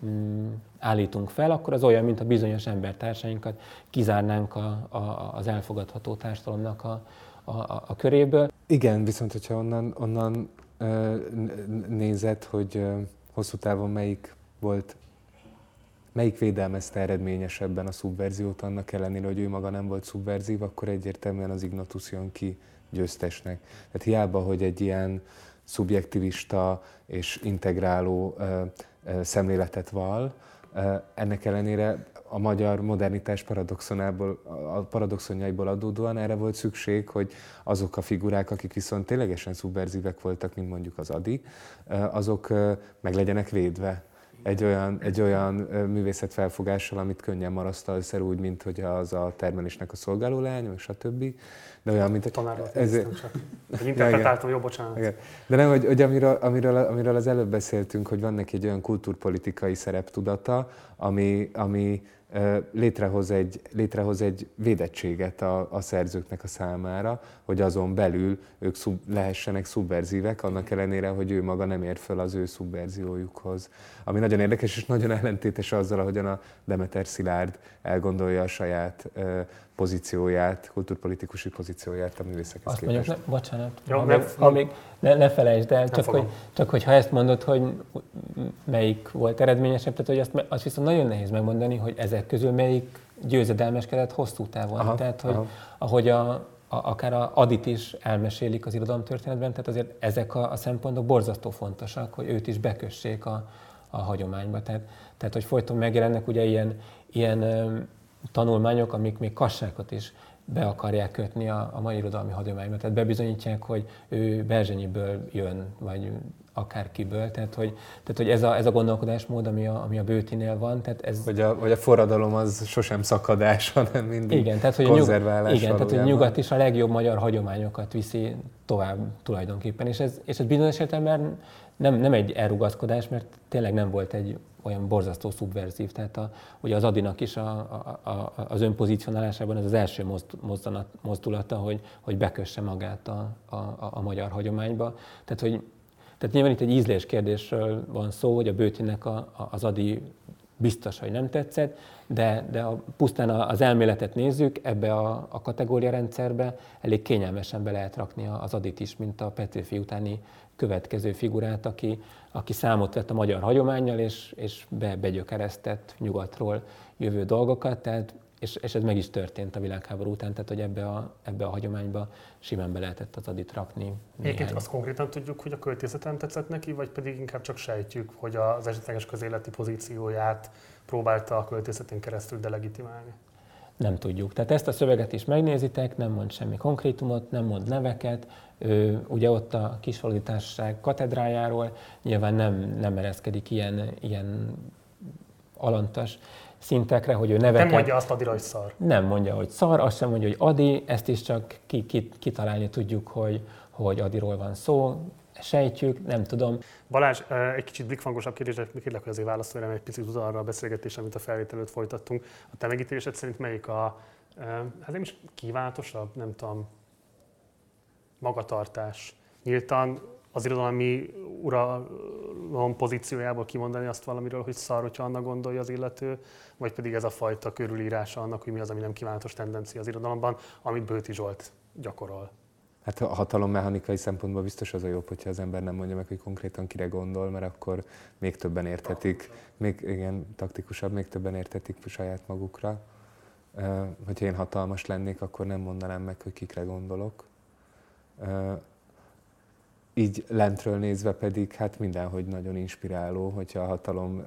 mm, állítunk fel, akkor az olyan, mint a bizonyos embertársainkat kizárnánk a, a, az elfogadható társadalomnak a, a, a köréből. Igen, viszont hogyha onnan, onnan nézed, hogy hosszú távon melyik volt, melyik védelmezte eredményesebben a szubverziót, annak ellenére, hogy ő maga nem volt szubverzív, akkor egyértelműen az Ignatus jön ki győztesnek. Tehát hiába, hogy egy ilyen szubjektivista és integráló ö, ö, szemléletet val, ö, ennek ellenére a magyar modernitás paradoxonából, a paradoxonjaiból adódóan erre volt szükség, hogy azok a figurák, akik viszont ténylegesen szubverzívek voltak, mint mondjuk az Adi, azok meg legyenek védve egy olyan, egy olyan művészet felfogással, amit könnyen marasztalszer úgy, mint hogy az a termelésnek a szolgáló lány, és a többi. De olyan, mint... Tanárról ezért... csak. *laughs* Interpretáltam, jó, bocsánat. Igen. De nem, hogy, hogy amiről, amiről, amiről az előbb beszéltünk, hogy van neki egy olyan kultúrpolitikai szereptudata, ami, ami létrehoz egy, létrehoz egy védettséget a, a szerzőknek a számára, hogy azon belül ők szub, lehessenek szubverzívek, annak ellenére, hogy ő maga nem ér föl az ő szubverziójukhoz. Ami nagyon érdekes és nagyon ellentétes azzal, ahogyan a Demeter Szilárd elgondolja a saját pozícióját, kulturpolitikusi pozícióját a művészekhez Azt képest. mondjuk, ne, bocsánat, Jó, ha, nem- még, ha még, ne, ne felejtsd el, csak fogom. hogy, csak hogy ha ezt mondod, hogy melyik volt eredményesebb, tehát hogy azt, azt viszont nagyon nehéz megmondani, hogy ezek közül melyik győzedelmeskedett hosszú távon. Aha, tehát, hogy aha. ahogy a, a, akár a Adit is elmesélik az irodalomtörténetben, tehát azért ezek a, a szempontok borzasztó fontosak, hogy őt is bekössék a, a hagyományba. Tehát, tehát, hogy folyton megjelennek ugye ilyen, ilyen tanulmányok, amik még kassákat is be akarják kötni a, a mai irodalmi hagyományba. Tehát bebizonyítják, hogy ő Berzsenyiből jön, vagy akárkiből. Tehát, hogy, tehát, hogy ez, a, ez a gondolkodásmód, ami a, ami a Bőtinél van, tehát ez, Hogy a, hogy a forradalom az sosem szakadás, *laughs* hanem mindig igen, tehát hogy, a nyug, konzerválás igen, tehát, hogy nyugat is a legjobb magyar hagyományokat viszi tovább tulajdonképpen. És ez, és ez bizonyos értelemben nem, nem egy elrugaszkodás, mert tényleg nem volt egy olyan borzasztó szubverzív. Tehát a, ugye az Adinak is a, a, a, az önpozícionálásában ez az első mozd, mozdanat, mozdulata, hogy, hogy bekösse magát a, a, a, magyar hagyományba. Tehát, hogy tehát nyilván itt egy ízlés kérdésről van szó, hogy a Bőtinek a, a, az Adi biztos, hogy nem tetszett, de, de a, pusztán az elméletet nézzük, ebbe a, a kategóriarendszerbe elég kényelmesen be lehet rakni az Adit is, mint a Petőfi utáni következő figurát, aki, aki számot vett a magyar hagyományjal, és, és be, begyökeresztett nyugatról jövő dolgokat, tehát és, és ez meg is történt a világháború után, tehát hogy ebbe a, ebbe a hagyományba simán be lehetett az adit rakni. Egyébként azt konkrétan tudjuk, hogy a költészet nem tetszett neki, vagy pedig inkább csak sejtjük, hogy az esetleges közéleti pozícióját próbálta a költészetén keresztül delegitimálni. Nem tudjuk. Tehát ezt a szöveget is megnézitek, nem mond semmi konkrétumot, nem mond neveket. Ő, ugye ott a Kisfaludi Társaság katedrájáról nyilván nem, nem ereszkedik ilyen, ilyen alantas szintekre, hogy ő neveket... Nem mondja azt Adira, hogy szar. Nem mondja, hogy szar, azt sem mondja, hogy Adi, ezt is csak ki, ki, kitalálni tudjuk, hogy, hogy Adiról van szó, sejtjük, nem tudom. Balázs, egy kicsit blikfangosabb kérdésre kérlek, hogy azért válaszolj egy picit arra a beszélgetésre, amit a felvétel előtt folytattunk. A te megítélésed szerint melyik a, hát nem is kívánatosabb, nem tudom, magatartás? Nyíltan az irodalmi uralom pozíciójából kimondani azt valamiről, hogy szar, hogyha annak gondolja az illető, vagy pedig ez a fajta körülírása annak, hogy mi az, ami nem kívánatos tendencia az irodalomban, amit Bőti Zsolt gyakorol. Hát a hatalommechanikai szempontból biztos az a jobb, hogyha az ember nem mondja meg, hogy konkrétan kire gondol, mert akkor még többen érthetik, még igen, taktikusabb, még többen érthetik saját magukra. Hogyha én hatalmas lennék, akkor nem mondanám meg, hogy kikre gondolok. Így lentről nézve pedig hát mindenhogy nagyon inspiráló, hogyha a hatalom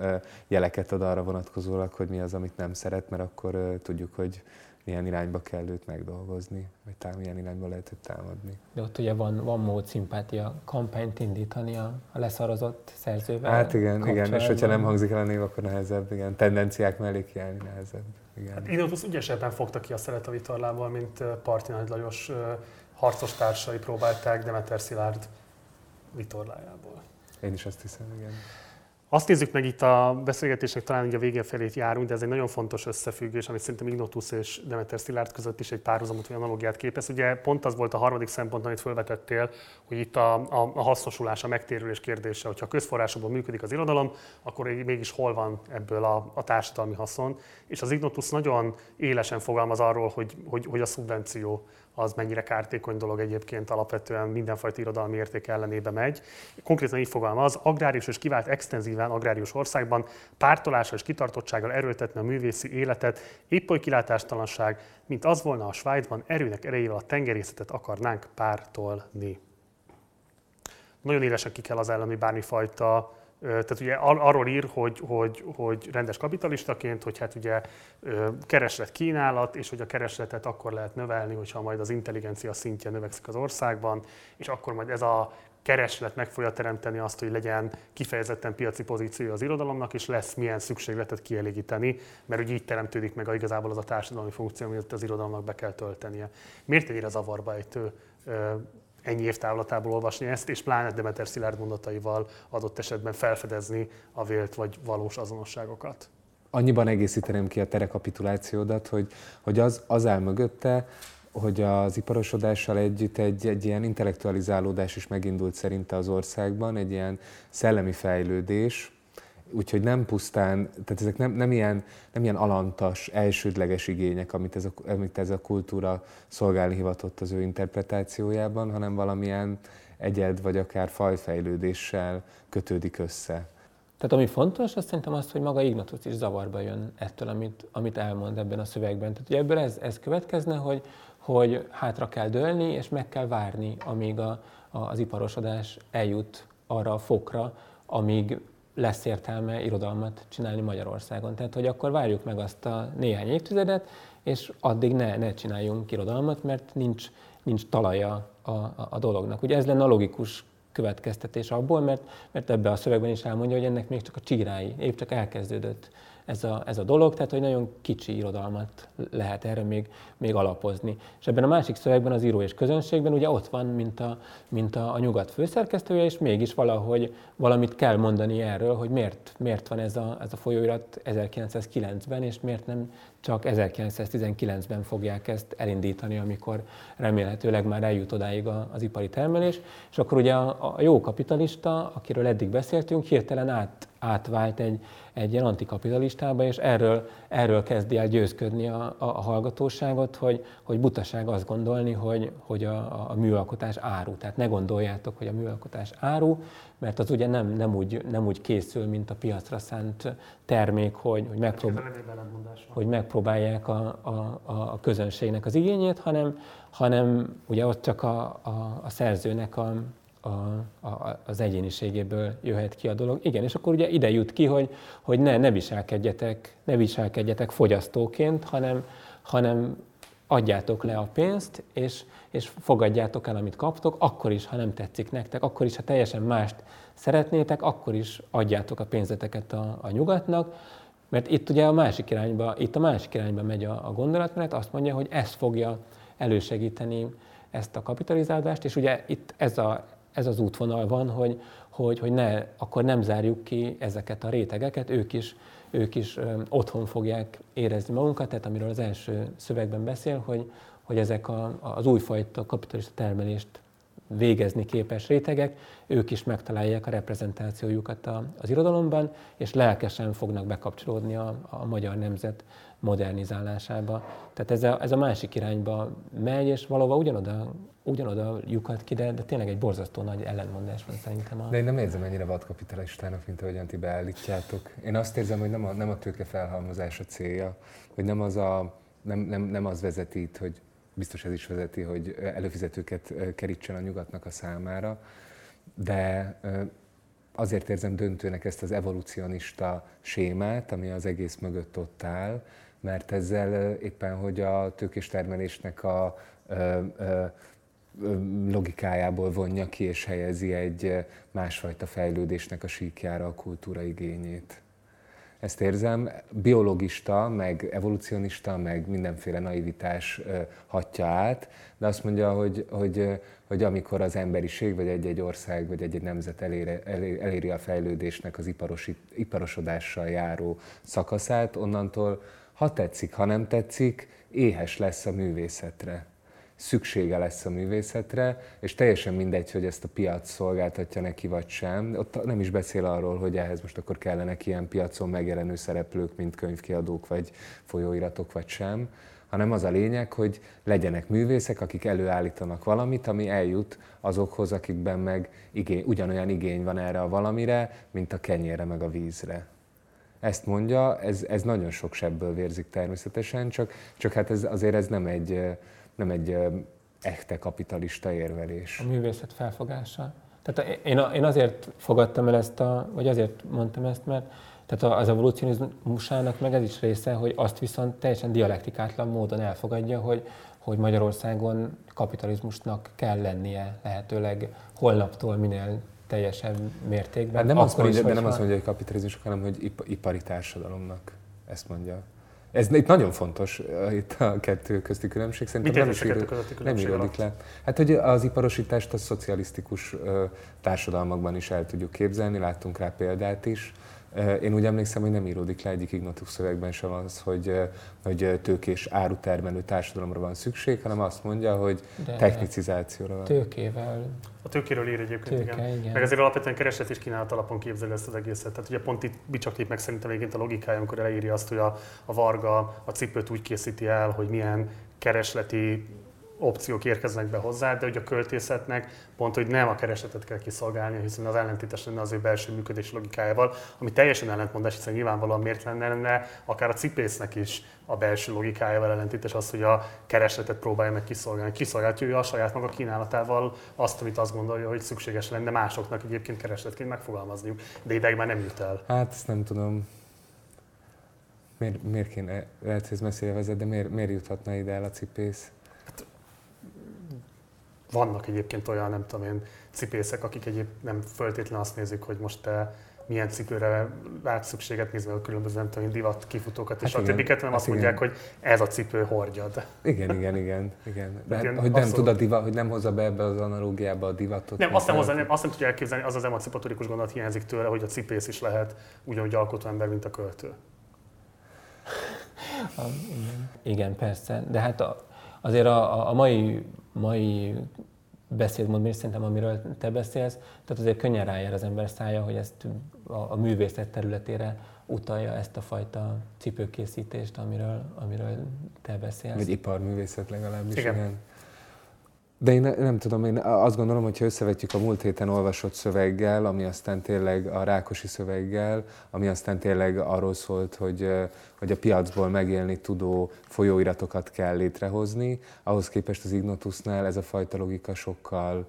jeleket ad arra vonatkozólag, hogy mi az, amit nem szeret, mert akkor tudjuk, hogy milyen irányba kell őt megdolgozni, vagy tám, milyen irányba lehet őt támadni. De ott ugye van, van mód szimpátia kampányt indítani a, a leszarozott szerzővel. Hát igen, igen, és hogyha nem hangzik el a név, akkor nehezebb, igen. Tendenciák mellé kiállni nehezebb, igen. Hát Idotus ügyesebben fogta ki a szeret a vitorlából, mint Parti Nagy Lajos harcos társai próbálták Demeter Szilárd vitorlájából. Én is azt hiszem, igen. Azt nézzük meg itt a beszélgetésnek, talán így a vége felé járunk, de ez egy nagyon fontos összefüggés, amit szerintem Ignotus és Demeter Szilárd között is egy párhuzamot vagy analógiát képez. Ugye pont az volt a harmadik szempont, amit felvetettél, hogy itt a, a, a hasznosulás, a megtérülés kérdése, hogyha a közforrásokból működik az irodalom, akkor mégis hol van ebből a, a társadalmi haszon. És az Ignotus nagyon élesen fogalmaz arról, hogy, hogy, hogy a szubvenció az mennyire kártékony dolog egyébként alapvetően mindenfajta irodalmi érték ellenébe megy. Konkrétan így fogalmaz, agrárius és kivált extenzíven agrárius országban pártolással és kitartottsággal erőltetni a művészi életet, épp oly kilátástalanság, mint az volna a Svájcban, erőnek erejével a tengerészetet akarnánk pártolni. Nagyon élesen ki kell az ellen, hogy bármifajta Tehát ugye ar- arról ír, hogy, hogy, hogy rendes kapitalistaként, hogy hát ugye kereslet kínálat, és hogy a keresletet akkor lehet növelni, hogyha majd az intelligencia szintje növekszik az országban, és akkor majd ez a kereslet meg fogja teremteni azt, hogy legyen kifejezetten piaci pozíció az irodalomnak, és lesz milyen szükségletet kielégíteni, mert úgy így teremtődik meg a, igazából az a társadalmi funkció, amit az irodalomnak be kell töltenie. Miért ennyire zavarba ejtő ennyi év távlatából olvasni ezt, és pláne Demeter Szilárd mondataival adott esetben felfedezni a vélt vagy valós azonosságokat. Annyiban egészíteném ki a terekapitulációdat, hogy, hogy az, az áll mögötte, hogy az iparosodással együtt egy, egy ilyen intellektualizálódás is megindult szerinte az országban, egy ilyen szellemi fejlődés, Úgyhogy nem pusztán, tehát ezek nem, nem, ilyen, nem ilyen alantas, elsődleges igények, amit ez, a, amit ez a kultúra szolgálni hivatott az ő interpretációjában, hanem valamilyen egyed vagy akár fajfejlődéssel kötődik össze. Tehát ami fontos, azt szerintem az, hogy maga Ignatius is zavarba jön ettől, amit, amit elmond ebben a szövegben. Tehát ugye ebből ez, ez következne, hogy, hogy hátra kell dőlni, és meg kell várni, amíg a, a, az iparosodás eljut arra a fokra, amíg lesz értelme irodalmat csinálni Magyarországon. Tehát, hogy akkor várjuk meg azt a néhány évtizedet, és addig ne, ne csináljunk irodalmat, mert nincs, nincs talaja a, a, a dolognak. Ugye ez lenne a logikus következtetés abból, mert, mert ebbe a szövegben is elmondja, hogy ennek még csak a csírái, épp csak elkezdődött ez a, ez a dolog, tehát hogy nagyon kicsi irodalmat lehet erre még, még alapozni. És ebben a másik szövegben, az író és közönségben ugye ott van, mint a, mint a, a nyugat főszerkesztője, és mégis valahogy valamit kell mondani erről, hogy miért, miért van ez a, ez a folyóirat 1909-ben, és miért nem csak 1919-ben fogják ezt elindítani, amikor remélhetőleg már eljut odáig az ipari termelés. És akkor ugye a, jó kapitalista, akiről eddig beszéltünk, hirtelen át, átvált egy, egy ilyen antikapitalistába, és erről, erről kezdi el győzködni a, a, a hallgatóságot, hogy, hogy butaság azt gondolni, hogy, hogy a, a műalkotás áru. Tehát ne gondoljátok, hogy a műalkotás áru, mert az ugye nem, nem, úgy, nem úgy készül, mint a piacra szánt termék, hogy, hogy, megprób- hogy megpróbálják a, a, a közönségnek az igényét, hanem, hanem ugye ott csak a, a, a szerzőnek a, a, a, az egyéniségéből jöhet ki a dolog. Igen, és akkor ugye ide jut ki, hogy, hogy ne, ne, viselkedjetek, ne viselkedjetek fogyasztóként, hanem, hanem adjátok le a pénzt, és, és fogadjátok el, amit kaptok, akkor is, ha nem tetszik nektek, akkor is, ha teljesen mást szeretnétek, akkor is adjátok a pénzeteket a, a nyugatnak, mert itt ugye a másik irányba, itt a másik irányba megy a, a gondolatmenet, azt mondja, hogy ez fogja elősegíteni ezt a kapitalizálást, és ugye itt ez, a, ez az útvonal van, hogy, hogy, hogy ne, akkor nem zárjuk ki ezeket a rétegeket, ők is ők is otthon fogják érezni magunkat, tehát amiről az első szövegben beszél, hogy, hogy ezek a, az újfajta kapitalista termelést végezni képes rétegek, ők is megtalálják a reprezentációjukat az irodalomban, és lelkesen fognak bekapcsolódni a, a magyar nemzet modernizálásába. Tehát ez a, ez a másik irányba megy, és valóban ugyanoda, ugyanoda lyukat ki, de, de tényleg egy borzasztó nagy ellentmondás van szerintem. A... De én nem érzem ennyire vadkapitalistának, mint ahogyan ti beállítjátok. Én azt érzem, hogy nem a, nem a tőke felhalmozás a célja, hogy nem az, a, nem, nem, nem az vezeti hogy biztos ez is vezeti, hogy előfizetőket kerítsen a nyugatnak a számára, de azért érzem döntőnek ezt az evolucionista sémát, ami az egész mögött ott áll, mert ezzel éppen, hogy a tőkés termelésnek a logikájából vonja ki és helyezi egy másfajta fejlődésnek a síkjára a kultúra igényét. Ezt érzem, biologista, meg evolucionista, meg mindenféle naivitás hatja át, de azt mondja, hogy, hogy, hogy amikor az emberiség, vagy egy-egy ország, vagy egy-egy nemzet eléri, eléri a fejlődésnek az iparosodással járó szakaszát, onnantól ha tetszik, ha nem tetszik, éhes lesz a művészetre szüksége lesz a művészetre, és teljesen mindegy, hogy ezt a piac szolgáltatja neki vagy sem. Ott nem is beszél arról, hogy ehhez most akkor kellenek ilyen piacon megjelenő szereplők, mint könyvkiadók vagy folyóiratok vagy sem, hanem az a lényeg, hogy legyenek művészek, akik előállítanak valamit, ami eljut azokhoz, akikben meg igény, ugyanolyan igény van erre a valamire, mint a kenyérre meg a vízre. Ezt mondja, ez, ez nagyon sok sebből vérzik természetesen, csak, csak hát ez, azért ez nem egy, nem egy echte kapitalista érvelés. A művészet felfogása. Tehát én, én azért fogadtam el ezt, a, vagy azért mondtam ezt, mert tehát az evolúcionizmusának meg ez is része, hogy azt viszont teljesen dialektikátlan módon elfogadja, hogy, hogy Magyarországon kapitalizmusnak kell lennie lehetőleg holnaptól minél teljesebb mértékben. Hát nem azt mondja, de nem azt mondja, hogy kapitalizmus, hanem hogy ipari társadalomnak. Ezt mondja. Ez itt nagyon fontos, uh, itt a kettő közti különbség. Szerintem nem, is író, nem íródik le. Hát, hogy az iparosítást a szocialisztikus uh, társadalmakban is el tudjuk képzelni, láttunk rá példát is. Én úgy emlékszem, hogy nem íródik le egyik Ignatus szövegben sem az, hogy, hogy tőkés árutermelő társadalomra van szükség, hanem azt mondja, hogy De technicizációra van. Tőkével. A tőkéről ír egyébként, Tőke, igen. igen. Meg azért alapvetően kereslet és kínálat alapon képzeli ezt az egészet. Tehát ugye pont itt Bicsak meg szerintem egyébként a logikája, amikor elírja azt, hogy a, a Varga a cipőt úgy készíti el, hogy milyen keresleti opciók érkeznek be hozzá, de hogy a költészetnek pont, hogy nem a keresletet kell kiszolgálni, hiszen az ellentétes lenne az ő belső működés logikájával, ami teljesen ellentmondás, hiszen nyilvánvalóan miért lenne, akár a cipésznek is a belső logikájával ellentétes az, hogy a keresletet próbálja meg kiszolgálni. Kiszolgálja a saját maga kínálatával azt, amit azt gondolja, hogy szükséges lenne másoknak egyébként keresletként megfogalmazniuk, de ideig már nem jut el. Hát ezt nem tudom. Miért, miért kéne, lehet, hogy ez messzire vezet, de miért, miért juthatna ide el a cipész? Vannak egyébként olyan, nem tudom én, cipészek, akik egyéb nem föltétlenül azt nézik, hogy most te milyen cipőre látsz szükséget, nézve a különböző nem tudom, divat kifutókat és hát a többiket, hanem hát azt mondják, hogy ez a cipő hordjad. Igen, igen, igen. igen. *laughs* De igen, hogy nem tud a divat, hogy nem hozza be ebbe az analógiába a divatot. Nem, azt nem, hozzá, nem, azt nem tudja elképzelni, az az emancipatorikus gondolat hiányzik tőle, hogy a cipész is lehet ugyanúgy alkotó ember, mint a költő. *laughs* igen. igen, persze. De hát a, azért a, a mai mai beszédmód, és szerintem amiről te beszélsz, tehát azért könnyen rájár az ember szája, hogy ezt a, a művészet területére utalja ezt a fajta cipőkészítést, amiről, amiről te beszélsz. Vagy iparművészet legalábbis, igen. igen. De én nem tudom, én azt gondolom, hogy ha összevetjük a múlt héten olvasott szöveggel, ami aztán tényleg a Rákosi szöveggel, ami aztán tényleg arról szólt, hogy, hogy a piacból megélni tudó folyóiratokat kell létrehozni, ahhoz képest az Ignotusnál ez a fajta logika sokkal,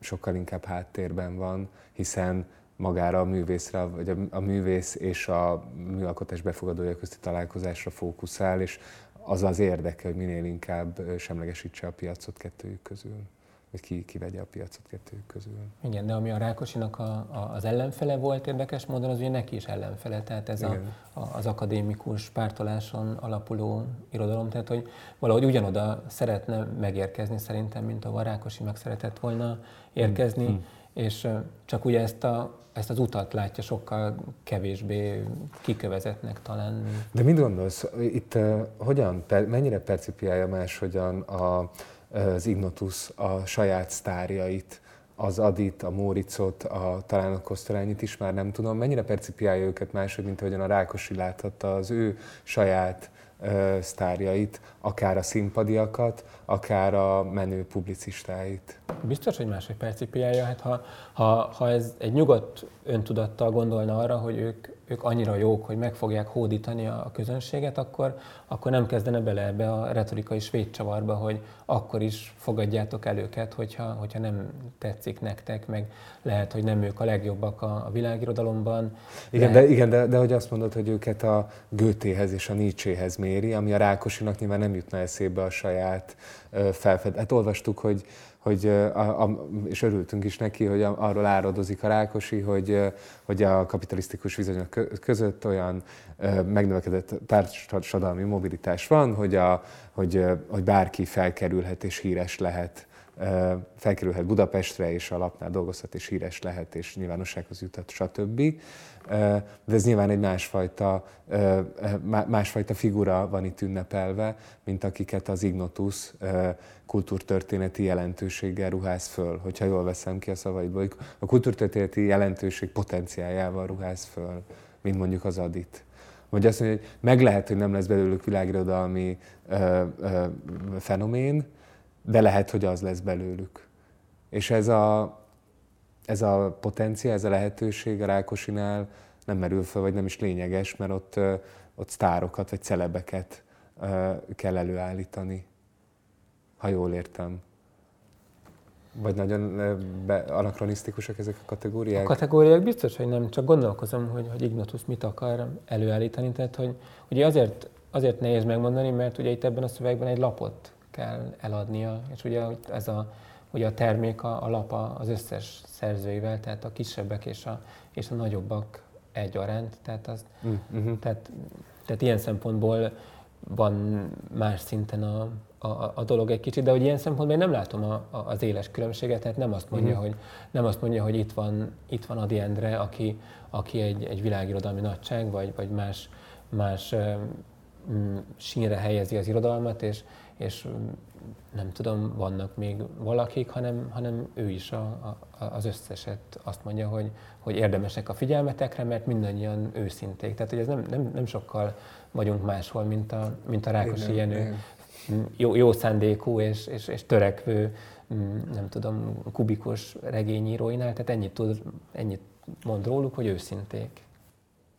sokkal inkább háttérben van, hiszen magára a művészre, vagy a, a művész és a műalkotás befogadója közti találkozásra fókuszál, és az az érdeke, hogy minél inkább semlegesítse a piacot kettőjük közül vagy ki, ki vegye a piacot kettőjük közül. Igen, de ami a Rákosinak a, a, az ellenfele volt érdekes módon, az ugye neki is ellenfele, tehát ez a, a, az akadémikus pártoláson alapuló irodalom, tehát hogy valahogy ugyanoda szeretne megérkezni szerintem, mint a Rákosi meg szeretett volna érkezni, mm. És csak ugye ezt a ezt az utat látja sokkal kevésbé kikövezetnek talán. De mit gondolsz, itt hogyan, per, mennyire percipiálja máshogyan a, az Ignotus a saját sztárjait, az Adit, a Móricot, a, talán a Kosztorányit is már nem tudom, mennyire percipiálja őket máshogy, mint ahogyan a Rákosi láthatta az ő saját sztárjait, akár a színpadiakat, akár a menő publicistáit. Biztos, hogy máshogy percipiálja. Hát ha, ha, ha ez egy nyugodt öntudattal gondolna arra, hogy ők ők annyira jók, hogy meg fogják hódítani a közönséget, akkor, akkor nem kezdene bele ebbe a retorikai svéd csavarba, hogy akkor is fogadjátok el őket, hogyha, hogyha nem tetszik nektek, meg lehet, hogy nem ők a legjobbak a, a világirodalomban. Igen, de, igen de, de hogy azt mondod, hogy őket a Goethehez és a Nietzséhez méri, ami a Rákosinak nyilván nem jutna eszébe a saját felfed. Hát olvastuk, hogy hogy, a, a, és örültünk is neki, hogy arról áradozik a Rákosi, hogy, hogy a kapitalisztikus viszonyok között olyan megnövekedett társadalmi mobilitás van, hogy, a, hogy, hogy bárki felkerülhet és híres lehet felkerülhet Budapestre, és a lapnál dolgozhat, és híres lehet, és nyilvánossághoz jutott, stb. De ez nyilván egy másfajta, másfajta figura van itt ünnepelve, mint akiket az Ignotus kultúrtörténeti jelentőséggel ruház föl, hogyha jól veszem ki a szavaidból. A kultúrtörténeti jelentőség potenciájával ruház föl, mint mondjuk az Adit. Vagy azt mondja, hogy meg lehet, hogy nem lesz belőlük világirodalmi ö, ö, fenomén, de lehet, hogy az lesz belőlük. És ez a, ez a potencia, ez a lehetőség a Rákosinál nem merül fel, vagy nem is lényeges, mert ott, ott sztárokat vagy celebeket kell előállítani, ha jól értem. Vagy nagyon be, anakronisztikusak ezek a kategóriák? A kategóriák biztos, hogy nem, csak gondolkozom, hogy, hogy Ignatus mit akar előállítani. Tehát, hogy ugye azért, azért nehéz megmondani, mert ugye itt ebben a szövegben egy lapot kell eladnia, és ugye ez a, ugye a termék a, a lap az összes szerzőivel, tehát a kisebbek és a, és a nagyobbak egyaránt, tehát, az, mm-hmm. tehát, tehát ilyen szempontból van más szinten a, a, a dolog egy kicsit, de hogy ilyen szempontból én nem látom a, a, az éles különbséget, tehát nem azt mondja, uh-huh. hogy, nem azt mondja, hogy itt van, itt van Adi Endre, aki, aki egy, egy világirodalmi nagyság, vagy, vagy más, más mm, sínre helyezi az irodalmat, és, és nem tudom, vannak még valakik, hanem, hanem ő is a, a, az összeset azt mondja, hogy, hogy érdemesek a figyelmetekre, mert mindannyian őszinték. Tehát, hogy ez nem, nem, nem sokkal vagyunk máshol, mint a, mint a Rákosi Jenő. Jó, jó szándékú és, és, és törekvő, nem tudom, kubikus regényíróinál, tehát ennyit, tud, ennyit mond róluk, hogy őszinték.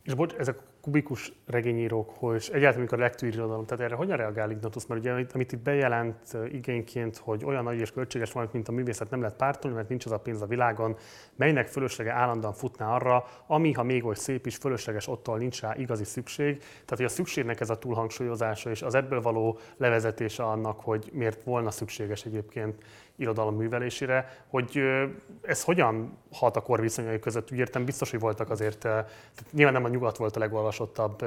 És bocs, ezek kubikus regényírók, és egyáltalán amikor a lektűr irodalom, tehát erre hogyan reagál Ignatus? Mert ugye amit itt bejelent igényként, hogy olyan nagy és költséges van, mint a művészet nem lehet pártolni, mert nincs az a pénz a világon, melynek fölöslege állandóan futná arra, ami, ha még oly szép is, fölösleges ottól nincs rá igazi szükség. Tehát, hogy a szükségnek ez a túlhangsúlyozása és az ebből való levezetése annak, hogy miért volna szükséges egyébként irodalom művelésére, hogy ez hogyan hat a korviszonyai között? Úgy értem, biztos, hogy voltak azért, tehát nyilván nem a nyugat volt a legolvasottabb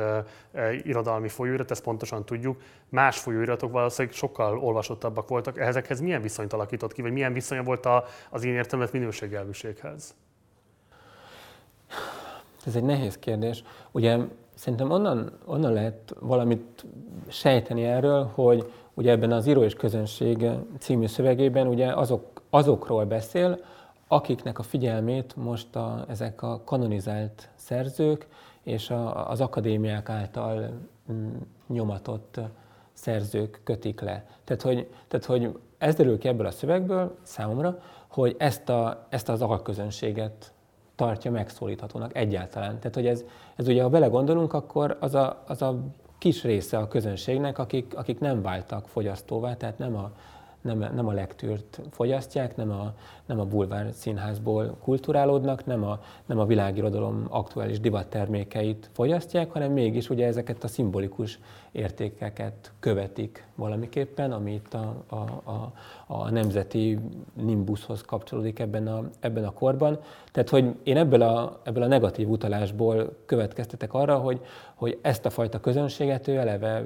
irodalmi folyóirat, ezt pontosan tudjuk. Más folyóiratok valószínűleg sokkal olvasottabbak voltak. Ezekhez milyen viszonyt alakított ki, vagy milyen viszonya volt az én értelmet minőségelvűséghez? Ez egy nehéz kérdés. Ugye szerintem onnan, onnan lehet valamit sejteni erről, hogy ugye ebben az Író és Közönség című szövegében ugye azok, azokról beszél, akiknek a figyelmét most a, ezek a kanonizált szerzők és a, az akadémiák által mm, nyomatott szerzők kötik le. Tehát hogy, tehát, hogy ez derül ki ebből a szövegből számomra, hogy ezt, a, ezt az alközönséget tartja megszólíthatónak egyáltalán. Tehát, hogy ez, ez ugye, ha belegondolunk, akkor az a, az a kis része a közönségnek, akik, akik nem váltak fogyasztóvá, tehát nem a, nem, nem a lektűrt fogyasztják, nem a, nem a bulvár színházból kulturálódnak, nem a, nem a világirodalom aktuális divattermékeit fogyasztják, hanem mégis ugye ezeket a szimbolikus értékeket követik valamiképpen, ami itt a, a, a, a nemzeti nimbuszhoz kapcsolódik ebben a, ebben a korban. Tehát, hogy én ebből a, ebből a negatív utalásból következtetek arra, hogy, hogy ezt a fajta közönséget ő eleve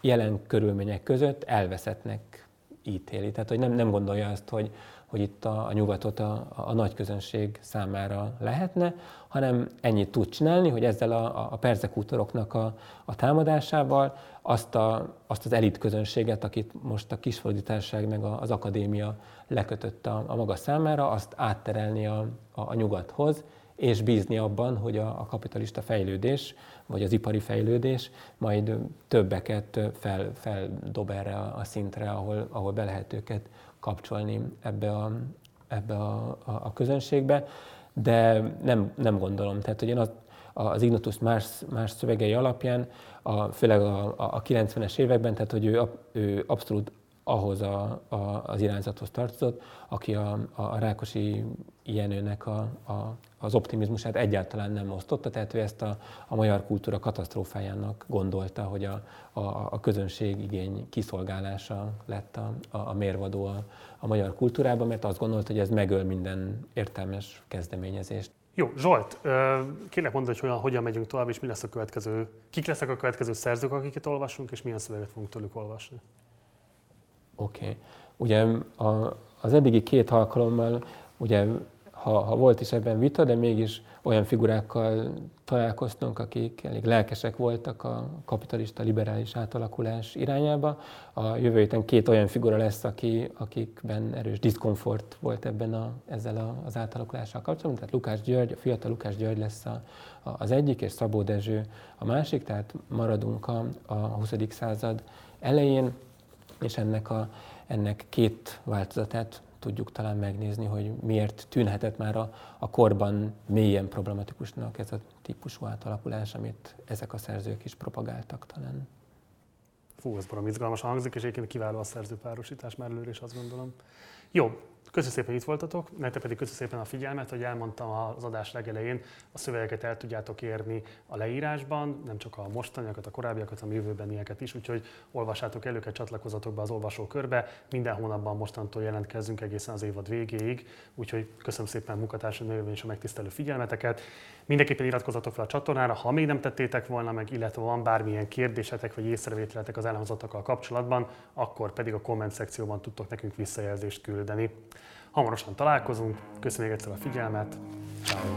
jelen körülmények között elveszettnek ítéli. Tehát, hogy nem, nem gondolja azt, hogy, hogy itt a, a nyugatot a, a nagy közönség számára lehetne, hanem ennyit tud csinálni, hogy ezzel a, a perzekútoroknak a, a támadásával azt, a, azt az elit közönséget, akit most a kisfordításság meg az akadémia lekötött a, a maga számára, azt átterelni a, a, a nyugathoz, és bízni abban, hogy a, a kapitalista fejlődés, vagy az ipari fejlődés majd többeket fel, feldob erre a, szintre, ahol, ahol be lehet őket kapcsolni ebbe a, ebbe a, a, a közönségbe, de nem, nem gondolom. Tehát, hogy én az, az Ignatus más, más szövegei alapján, a, főleg a, a 90-es években, tehát hogy ő, ő abszolút ahhoz a, a, az irányzathoz tartozott, aki a, a Rákosi Jenőnek a, a, az optimizmusát egyáltalán nem osztotta, tehát ő ezt a, a magyar kultúra katasztrófájának gondolta, hogy a, a, a közönség igény kiszolgálása lett a, a, a mérvadó a, a magyar kultúrában, mert azt gondolta, hogy ez megöl minden értelmes kezdeményezést. Jó, Zsolt, kérlek mondani, hogy hogyan, hogyan megyünk tovább, és mi lesz a következő, kik lesznek a következő szerzők, akiket olvasunk, és milyen szöveget fogunk tőlük olvasni? Oké. Okay. Ugye a, az eddigi két alkalommal, ugye ha, ha volt is ebben vita, de mégis olyan figurákkal találkoztunk, akik elég lelkesek voltak a kapitalista liberális átalakulás irányába. A jövő héten két olyan figura lesz, aki, akikben erős diszkomfort volt ebben a, ezzel a, az átalakulással kapcsolatban. Tehát Lukás György, a fiatal Lukás György lesz a, a, az egyik, és Szabó Dezső a másik, tehát maradunk a, a 20. század elején, és ennek, a, ennek két változatát tudjuk talán megnézni, hogy miért tűnhetett már a, a korban mélyen problematikusnak ez a típusú átalakulás, amit ezek a szerzők is propagáltak talán. Fú, ez barom izgalmas hangzik, és egyébként kiváló a szerzőpárosítás előre is azt gondolom. Jó, Köszönöm szépen, hogy itt voltatok, nektek pedig köszönöm szépen a figyelmet, hogy elmondtam az adás legelején, a szövegeket el tudjátok érni a leírásban, nem csak a mostaniakat, a korábbiakat, hanem a jövőbenieket is, úgyhogy olvassátok el őket, csatlakozatok be az olvasókörbe. Minden hónapban mostantól jelentkezzünk egészen az évad végéig, úgyhogy köszönöm szépen munkatársaim nevében is a megtisztelő figyelmeteket. Mindenképpen iratkozzatok fel a csatornára, ha még nem tettétek volna meg, illetve van bármilyen kérdésetek vagy észrevételetek az elhangzottakkal kapcsolatban, akkor pedig a komment szekcióban tudtok nekünk visszajelzést küldeni. Hamarosan találkozunk, köszönjük egyszer a figyelmet, ciao.